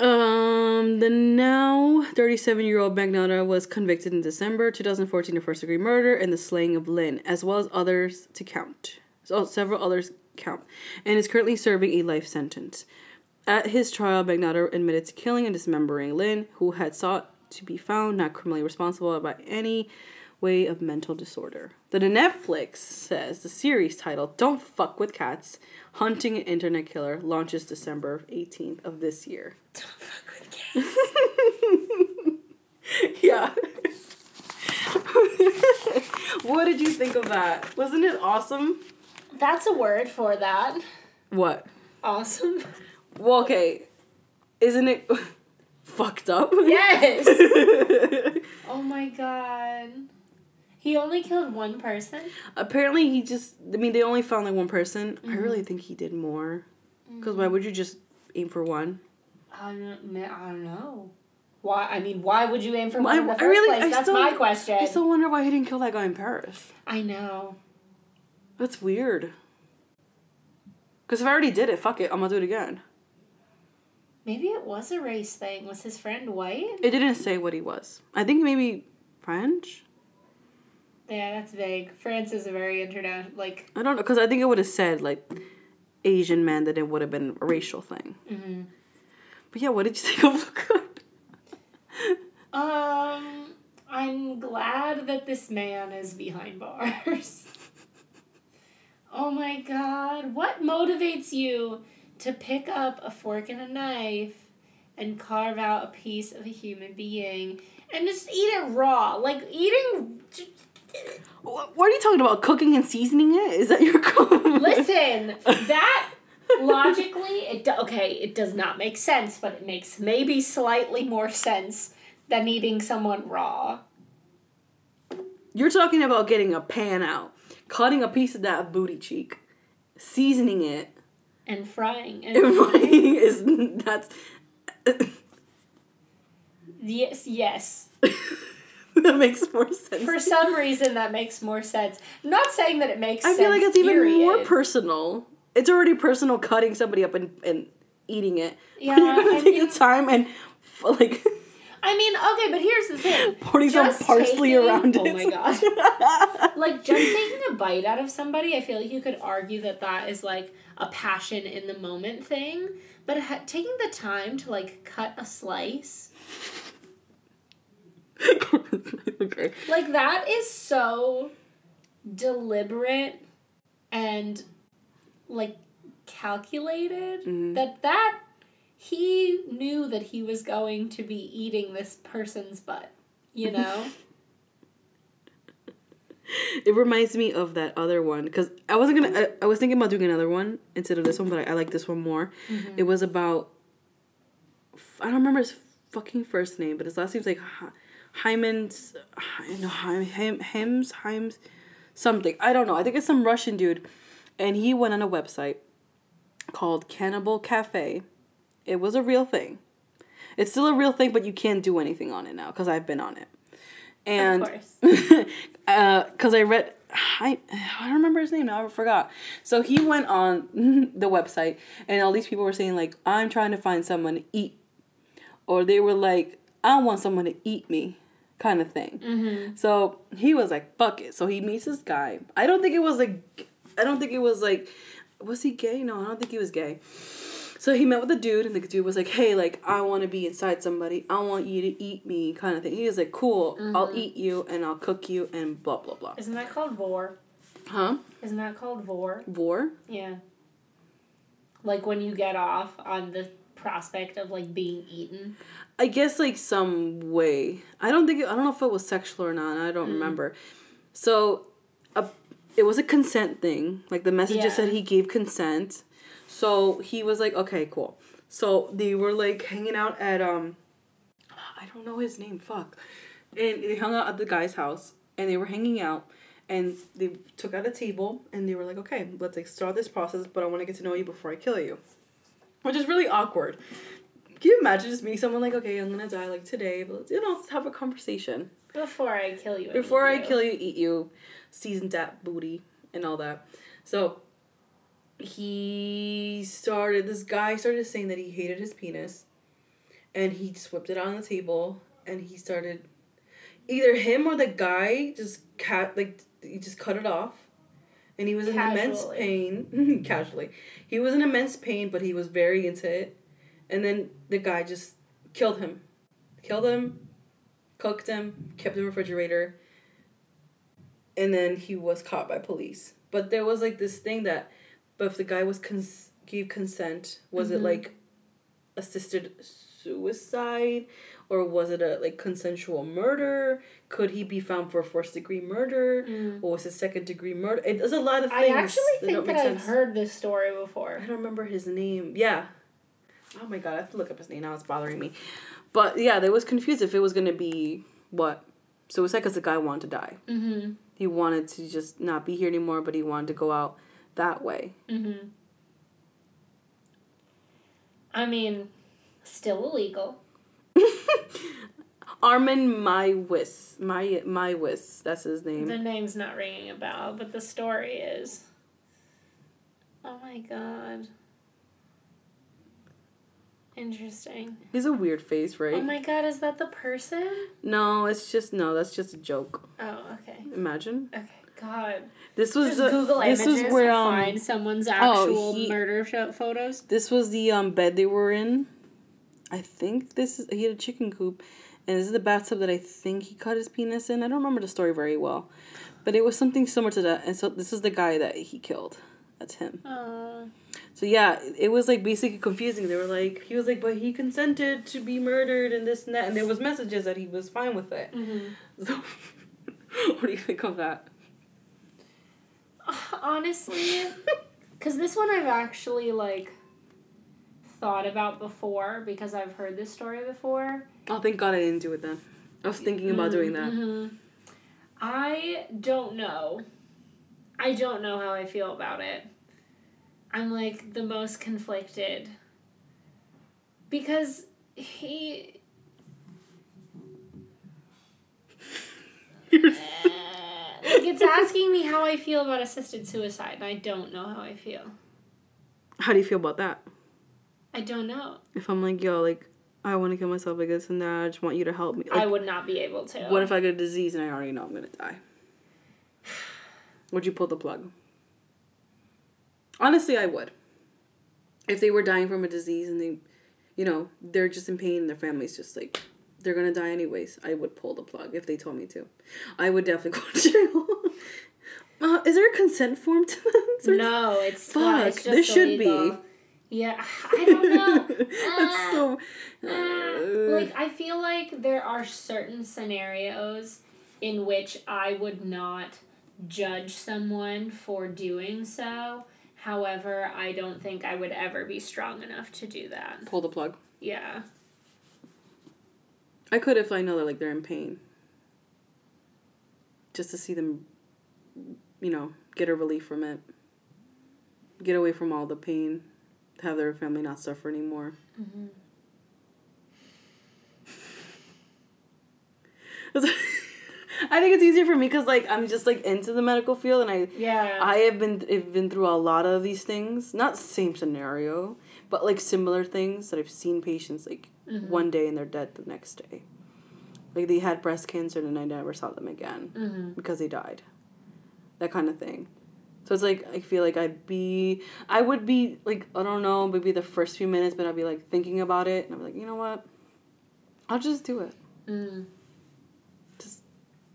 um, the now 37 year old Magnotta was convicted in December 2014 of first degree murder and the slaying of Lin, as well as others to count. So, several others count, and is currently serving a life sentence. At his trial, Magnotta admitted to killing and dismembering Lin, who had sought to be found not criminally responsible by any way of mental disorder. The Netflix says the series title "Don't Fuck with Cats: Hunting an Internet Killer" launches December 18th of this year. Don't fuck with cats. (laughs) yeah. (laughs) what did you think of that? Wasn't it awesome? That's a word for that. What? Awesome. Well, okay. Isn't it (laughs) fucked up? Yes. (laughs) oh my god. He only killed one person. Apparently, he just. I mean, they only found like one person. I really mm-hmm. think he did more. Because why mm-hmm. would you just aim for one? I don't, I don't know. Why? I mean, why would you aim for I- one in the I first really- place? I That's still- my question. I still wonder why he didn't kill that guy in Paris. I know. That's weird. Because if I already did it, fuck it, I'm gonna do it again. Maybe it was a race thing. Was his friend white? It didn't say what he was. I think maybe French? Yeah, that's vague. France is a very international, like. I don't know, because I think it would have said, like, Asian man, that it would have been a racial thing. hmm But yeah, what did you (laughs) think of Luka? Um, I'm glad that this man is behind bars. (laughs) oh my god, what motivates you to pick up a fork and a knife and carve out a piece of a human being and just eat it raw? Like eating. What are you talking about? Cooking and seasoning it? Is that your (laughs) Listen, (laughs) that logically, it do, okay, it does not make sense, but it makes maybe slightly more sense than eating someone raw. You're talking about getting a pan out, cutting a piece of that booty cheek, seasoning it. And frying and (laughs) frying is (laughs) that's yes yes (laughs) that makes more sense. For some reason, that makes more sense. I'm not saying that it makes I feel like it's even more personal. It's already personal cutting somebody up and, and eating it. Yeah, You're gonna I take mean- the time and like I mean, okay, but here's the thing. Putting some parsley taking- around oh it. Oh my god. like just taking a bite out of somebody, I feel like you could argue that that is like a passion in the moment thing. But ha- taking the time to like cut a slice, (laughs) okay. like that is so deliberate and like calculated Mhm. that that he knew that he was going to be eating this person's butt, you know? (laughs) (laughs) It reminds me of that other one because I wasn't gonna. I, I was thinking about doing another one instead of this one, but I, I like this one more. Mm-hmm. It was about. I don't remember his fucking first name, but his last name's like Hy- Hyman's. Hy- No, Hym, Hims, something. I don't know. I think it's some Russian dude, and he went on a website called Cannibal Cafe. It was a real thing. It's still a real thing, but you can't do anything on it now because I've been on it. And of course. (laughs) because I read, I, I don't remember his name now. I forgot. So he went on (laughs) the website, and all these people were saying like, "I'm trying to find someone to eat," or they were like, "I want someone to eat me," kind of thing. Mm-hmm. So he was like, "Fuck it." So he meets this guy. I don't think it was like, I don't think it was like, was he gay? No, I don't think he was gay. So he met with the dude, and the dude was like, "Hey, like I want to be inside somebody. I want you to eat me," kind of thing. He was like, "Cool, I'll mm-hmm. eat you, and I'll cook you, and blah blah blah." Isn't that called vore? Huh? Isn't that called vore? Vore? Yeah. Like when you get off on the prospect of like being eaten. I guess like some way. I don't think I don't know if it was sexual or not. I don't mm-hmm. remember. So, a, it was a consent thing. Like the message Yeah. said he gave consent. So he was like, okay, cool. So they were like hanging out at um, I don't know his name. Fuck. And they hung out at the guy's house, and they were hanging out, and they took out a table, and they were like, okay, let's like start this process, but I want to get to know you before I kill you, which is really awkward. Can you imagine just meeting someone like, okay, I'm gonna die like today, but let's, you know, let's have a conversation Before I kill you. before I you. kill you, eat you, seasoned that booty and all that. So he started. This guy started saying that he hated his penis, and he whipped it on the table, and he started. Either him or the guy just cat like he just cut it off, and he was in immense pain. (laughs) casually, he was in immense pain, but he was very into it. And then the guy just killed him, killed him, cooked him, kept in the refrigerator, and then he was caught by police. But there was like this thing that, but if the guy was cons- gave consent, was it Mhm. like assisted suicide, or was it a like consensual murder? Could he be found for first degree murder, Mm. or was it second degree murder? It, there's a lot of I things. actually that think that I've heard this story before. I don't remember his name. Yeah. Oh my god, I have to look up his name now. It's bothering me. But yeah, they was confused if it was gonna be what suicide because the guy wanted to die. Mm-hmm. He wanted to just not be here anymore, but he wanted to go out that way. Mm-hmm. I mean, still illegal. (laughs) Armin Meiwes, My Meiwes, that's his name. The name's not ringing a bell, but the story is. Oh my god. Interesting. He's a weird face, right? Oh my god, is that the person? no, it's just no. That's just a joke. Oh, okay. Imagine Okay, God. this was Just the, Google this images was where um find someone's actual he- murder photos. This was the um bed they were in. I think this is he had a chicken coop, and this is the bathtub that I think he cut his penis in. I don't remember the story very well, but it was something similar to that. And so this is the guy that he killed. That's him. Oh. So yeah, it was like basically confusing. They were like, he was like, but he consented to be murdered and this and that, and there was messages that he was fine with it. Mm-hmm. (laughs) So, (laughs) what do you think of that? Honestly, (laughs) because this one I've actually like thought about before because I've heard this story before. Oh, thank God I didn't do it then. I was thinking about doing that. Mhm. I don't know. I don't know how I feel about it. I'm like the most conflicted because he (laughs) You're like it's asking me how I feel about assisted suicide, and I don't know how I feel. How do you feel about that? I don't know. If I'm like, yo, like, I want to kill myself, like this and that, I just want you to help me. Like, I would not be able to. what if I get a disease and I already know I'm gonna die? Would you pull the plug? Honestly, I would. If they were dying from a disease and they, you know, they're just in pain and their family's just like, they're gonna die anyways, I would pull the plug if they told me to. I would definitely (laughs) go to jail. Uh, is there a consent form to this? No, it's well, it's just there should illegal. be. Yeah, I don't know. (laughs) That's so. Uh, like I feel like there are certain scenarios in which I would not judge someone for doing so. However, I don't think I would ever be strong enough to do that. pull the plug. Yeah. I could if I know that like they're in pain. Just to see them, you know, get a relief from it. Get away from all the pain. Have their family not suffer anymore. Mm-hmm. (laughs) I think it's easier for me because like I'm just like into the medical field and I Yeah. I have been have been through a lot of these things. Not same scenario, but like similar things that I've seen patients like Mhm. one day and they're dead the next day. Like they had breast cancer and I never saw them again mm-hmm. because they died. That kind of thing. So it's like I feel like I'd be I would be like I don't know, maybe the first few minutes, but I'd be like thinking about it and I'm like, you know what? I'll just do it. Mm. Just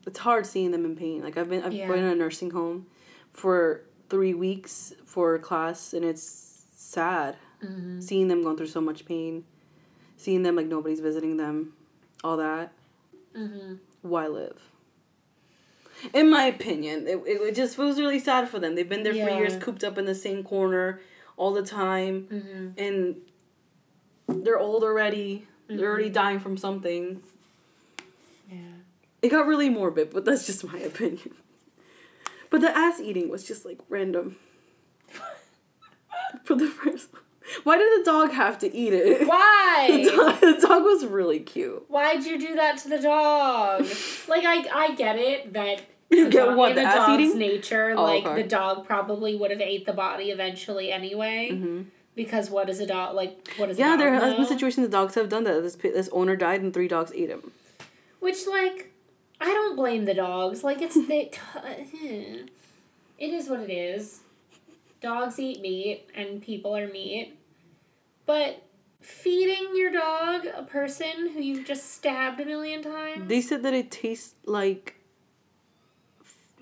it's hard seeing them in pain. Like I've been I've Yeah. been in a nursing home for three weeks for class and it's sad. Mm-hmm. Seeing them going through so much pain. Seeing them like nobody's visiting them, all that. Mm-hmm. why live? In my opinion, it, it, it just feels really sad for them. They've been there for years, cooped up in the same corner all the time, Mm-hmm. and they're old already. They're Mm-hmm. already dying from something. Yeah. It got really morbid, but that's just my (laughs) opinion. But the ass eating was just like random. (laughs) for the first. Why did the dog have to eat it? (laughs) The Why? dog, the dog was really cute. Why'd you do that to the dog? Like I, I get it that (laughs) You a get dog- what, the ass dog's eating? nature, Oh, like okay. the dog probably would have ate the body eventually anyway. hmm Because what is a dog like? What is Yeah, a dog there has been situations the dogs have done that. This this owner died and three dogs ate him. Which like, I don't blame the dogs. Like it's they. (laughs) It is what it is. Dogs eat meat, and people are meat. But feeding your dog a person who you've just stabbed a million times. They said that it tastes like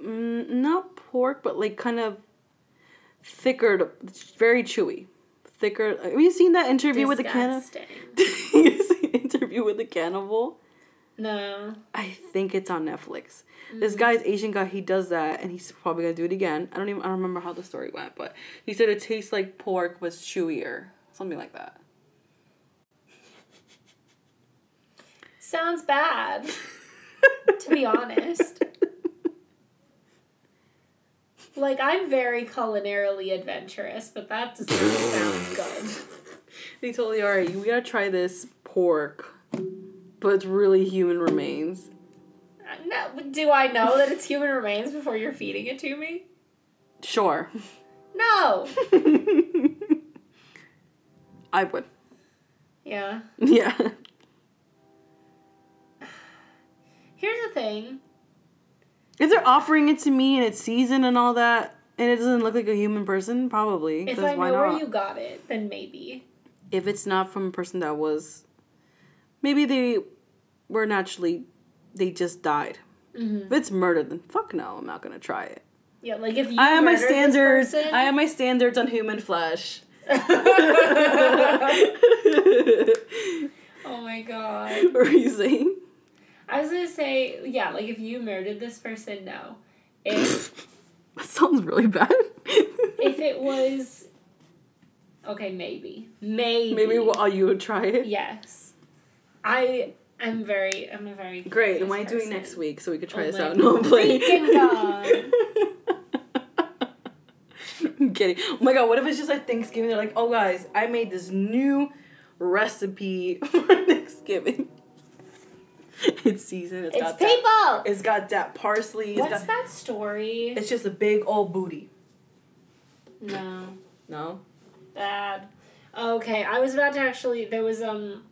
mm, not pork, but like kind of thicker, very chewy, thicker. Have you seen that interview with the cannibal? Disgusting. (laughs) you the interview with the cannibal? No. I think it's on Netflix. This guy's Asian guy. He does that, and he's probably gonna do it again. I don't even. I don't remember how the story went, but he said it tastes like pork, was chewier, something like that. Sounds bad, to be honest. Like, I'm very culinarily adventurous, but that doesn't sound (laughs) good. They told you, all right, we gotta try this pork, but it's really human remains. Uh, No, do I know that it's human remains before you're feeding it to me? Sure. No. (laughs) I would. Yeah. Yeah. (sighs) Here's the thing. If they're offering it to me and it's seasoned and all that, and it doesn't look like a human person, probably. If I know where you got it, then maybe. If it's not from a person that was, maybe they were naturally, they just died. Mm-hmm. If it's murder, then fuck no, I'm not gonna try it. Yeah, like if you I have my standards. person- I have my standards on human flesh. (laughs) oh my god. (laughs) what were you saying? I was gonna say, yeah, like if you murdered this person, no. If (laughs) That sounds really bad. if it was okay, maybe. Maybe. Maybe well, you would try it. Yes. I am very I'm a very Great. Then why doing next week so we could try Oh this out? No, I'm playing. I'm (laughs) kidding. Oh my god, what if it's just like Thanksgiving? They're like, oh guys, I made this new recipe (laughs) for Thanksgiving. (laughs) it's seasoned. It's, It's got that. It's got that parsley. It's What's got, that story? It's just a big old booty. no. No. Bad. Okay, I was about to actually. There was um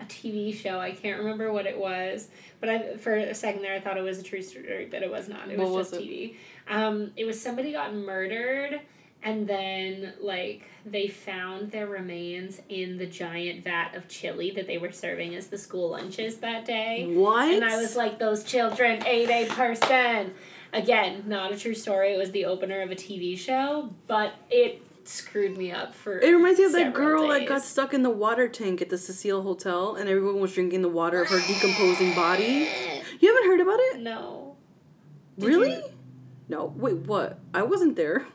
a TV show. I can't remember what it was, but I for a second there I thought it was a true story, but it was not. It was What was just it? TV. Um, it was somebody got murdered, and then like they found their remains in the giant vat of chili that they were serving as the school lunches that day. What? And I was like, those children ate a person. Again, not a true story. It was the opener of a TV show, but it screwed me up for. It reminds me of that girl that got stuck in the water tank at the Cecil Hotel, and everyone was drinking the water of her decomposing body. You haven't heard about it? No. Did really? you- No. Wait, what? I wasn't there.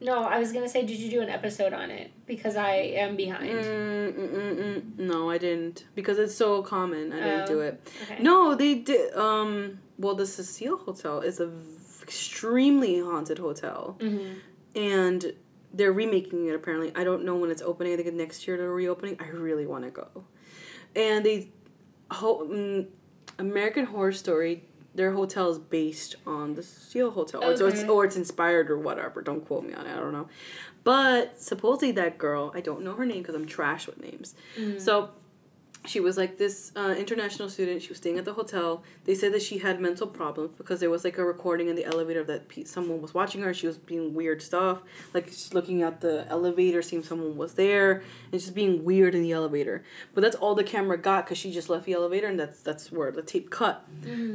No, I was gonna say, did you do an episode on it? Because I am behind. Mm, mm, mm, mm. No, I didn't because it's so common. I didn't do Oh, it. Okay. No, they did. Um, well, the Cecil Hotel is a v- extremely haunted hotel, Mm-hmm. and they're remaking it. Apparently, I don't know when it's opening. I think next year they're reopening. I really want to go, and they, ho- mm, American Horror Story. Their hotel is based on the Cecil Hotel, or, so it's or it's inspired or whatever. Don't quote me on it. I don't know, but supposedly that girl. I don't know her name because I'm trash with names. Mm-hmm. So she was like this uh, international student. She was staying at the hotel. They said that she had mental problems because there was like a recording in the elevator that pe- someone was watching her. She was being weird stuff, like she's looking at the elevator, seeing someone was there, and just being weird in the elevator. But that's all the camera got because she just left the elevator, and that's that's where the tape cut.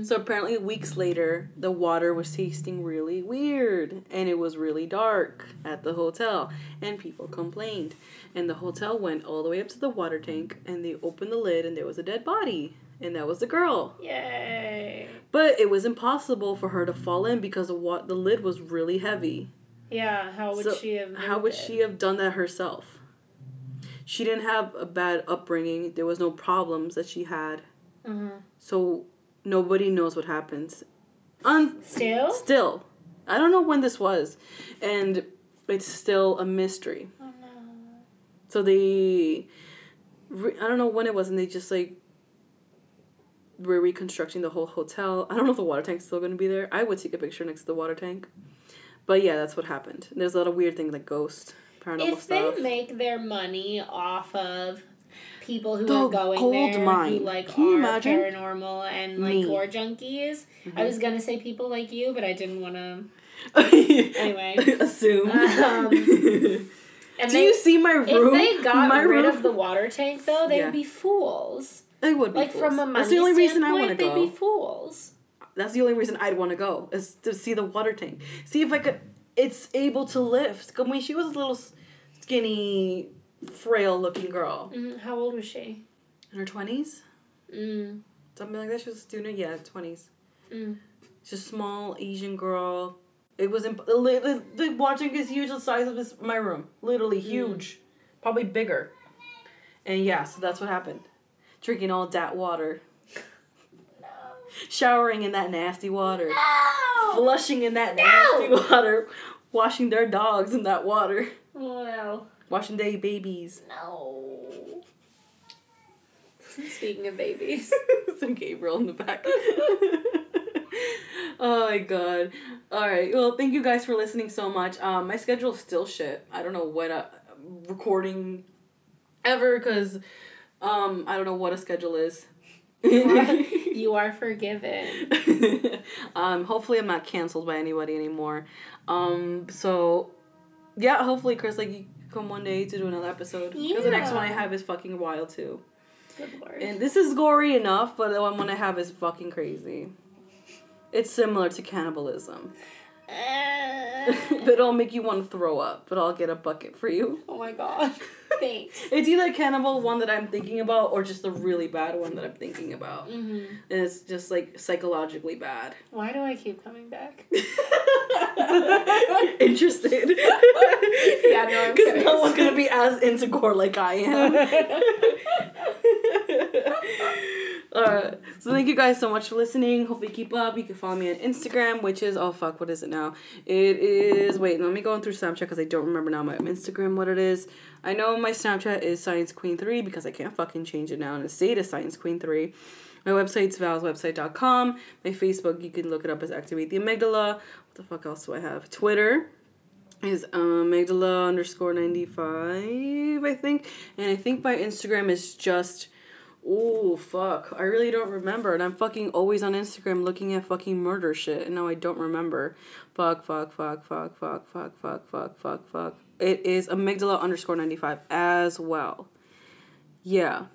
So apparently, weeks later, the water was tasting really weird, and it was really dark at the hotel, and people complained. And the hotel went all the way up to the water tank, and they opened the lid, and there was a dead body, and that was the girl. Yay. But it was impossible for her to fall in because the wa- the lid was really heavy. Yeah. How would So, she have? How would moved she have done that herself? She didn't have a bad upbringing. There was no problems that she had. Mhm. So nobody knows what happens. Un- Still. Still, I don't know when this was, and it's still a mystery. So they, re- I don't know when it was, and they just like were reconstructing the whole hotel. I don't know if the water tank's still gonna be there. I would take a picture next to the water tank, but yeah, that's what happened. There's a lot of weird things like ghosts, paranormal If stuff. they make their money off of people who The are going gold there mine. who like Can you are imagine? paranormal and like Me. Mm-hmm. junkies. I was gonna say people like you, but I didn't want to. (laughs) Anyway. assume. Um, (laughs) And Do they, you see my room? if they got my rid room? of the water tank, though, they'd Yeah. be fools. I would be Like fools. from a money That's the only reason I want to standpoint, they'd be fools. That's the only reason I'd want to go is to see the water tank. See if I could. It's able to lift. I mean, she was a little skinny, frail-looking girl Mm, how old was she? in her twenties, Mm, something like that. She was a student, yeah, twenties. mm. She's a small Asian girl. It was imp- the, the, the water tank is huge, the size of this my room, literally mm. huge, probably bigger. And yeah, so that's what happened. Drinking all that water, (laughs) showering in that nasty water. No! flushing in that No! nasty (laughs) water, washing their dogs in that water, no. washing their babies. No. Speaking of babies. (laughs) Some Gabriel in the back. (laughs) oh my god. Alright, well, thank you guys for listening so much. Um, my schedule's still shit. I don't know what a recording ever because um, I don't know what a schedule is. You are, (laughs) you are forgiven. (laughs) um, hopefully I'm not canceled by anybody anymore. Um, so yeah, hopefully Chris, like you come one day to do another episode because the next one I have is fucking wild too. Good lord. And this is gory enough, but the one I have is fucking crazy. It's similar to cannibalism. (laughs) It'll make you want to throw up, but I'll get a bucket for you. oh my god. (laughs) Thanks. It's either cannibal one that I'm thinking about or just the really bad one that I'm thinking about. hmm And it's just like psychologically bad. Why do I keep coming back? (laughs) Interested. Yeah, no, I'm Because no one's gonna be as into gore like I am. So thank you guys so much for listening. Hopefully keep up. You can follow me on Instagram, which is oh fuck, what is it now? It is wait, let me go on through Snapchat because I don't remember now my Instagram what it is. I know my Snapchat is Science Queen 3 because I can't fucking change it now and say it is Science Queen 3. My website's valswebsite.com. My Facebook, you can look it up as Activate the Amygdala. What the fuck else do I have? Twitter is um, amygdala underscore 95, I think. And I think my Instagram is just Oh fuck! I really don't remember, and I'm fucking always on Instagram looking at fucking murder shit, and now I don't remember. Fuck, fuck, fuck, fuck, fuck, fuck, fuck, fuck, fuck, fuck. It is amygdala underscore ninety five as well. Yeah.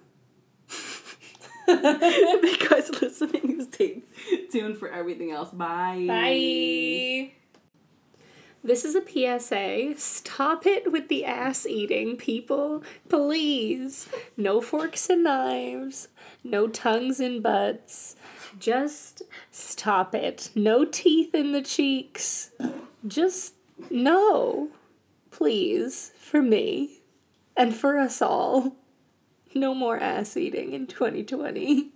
(laughs) because listening. Stay tuned for everything else. Bye. Bye. This is a PSA. Stop it with the ass eating, people. Please. No forks and knives. No tongues and butts. Just stop it. No teeth in the cheeks. Just no. Please. For me. And for us all. No more ass eating in 2020.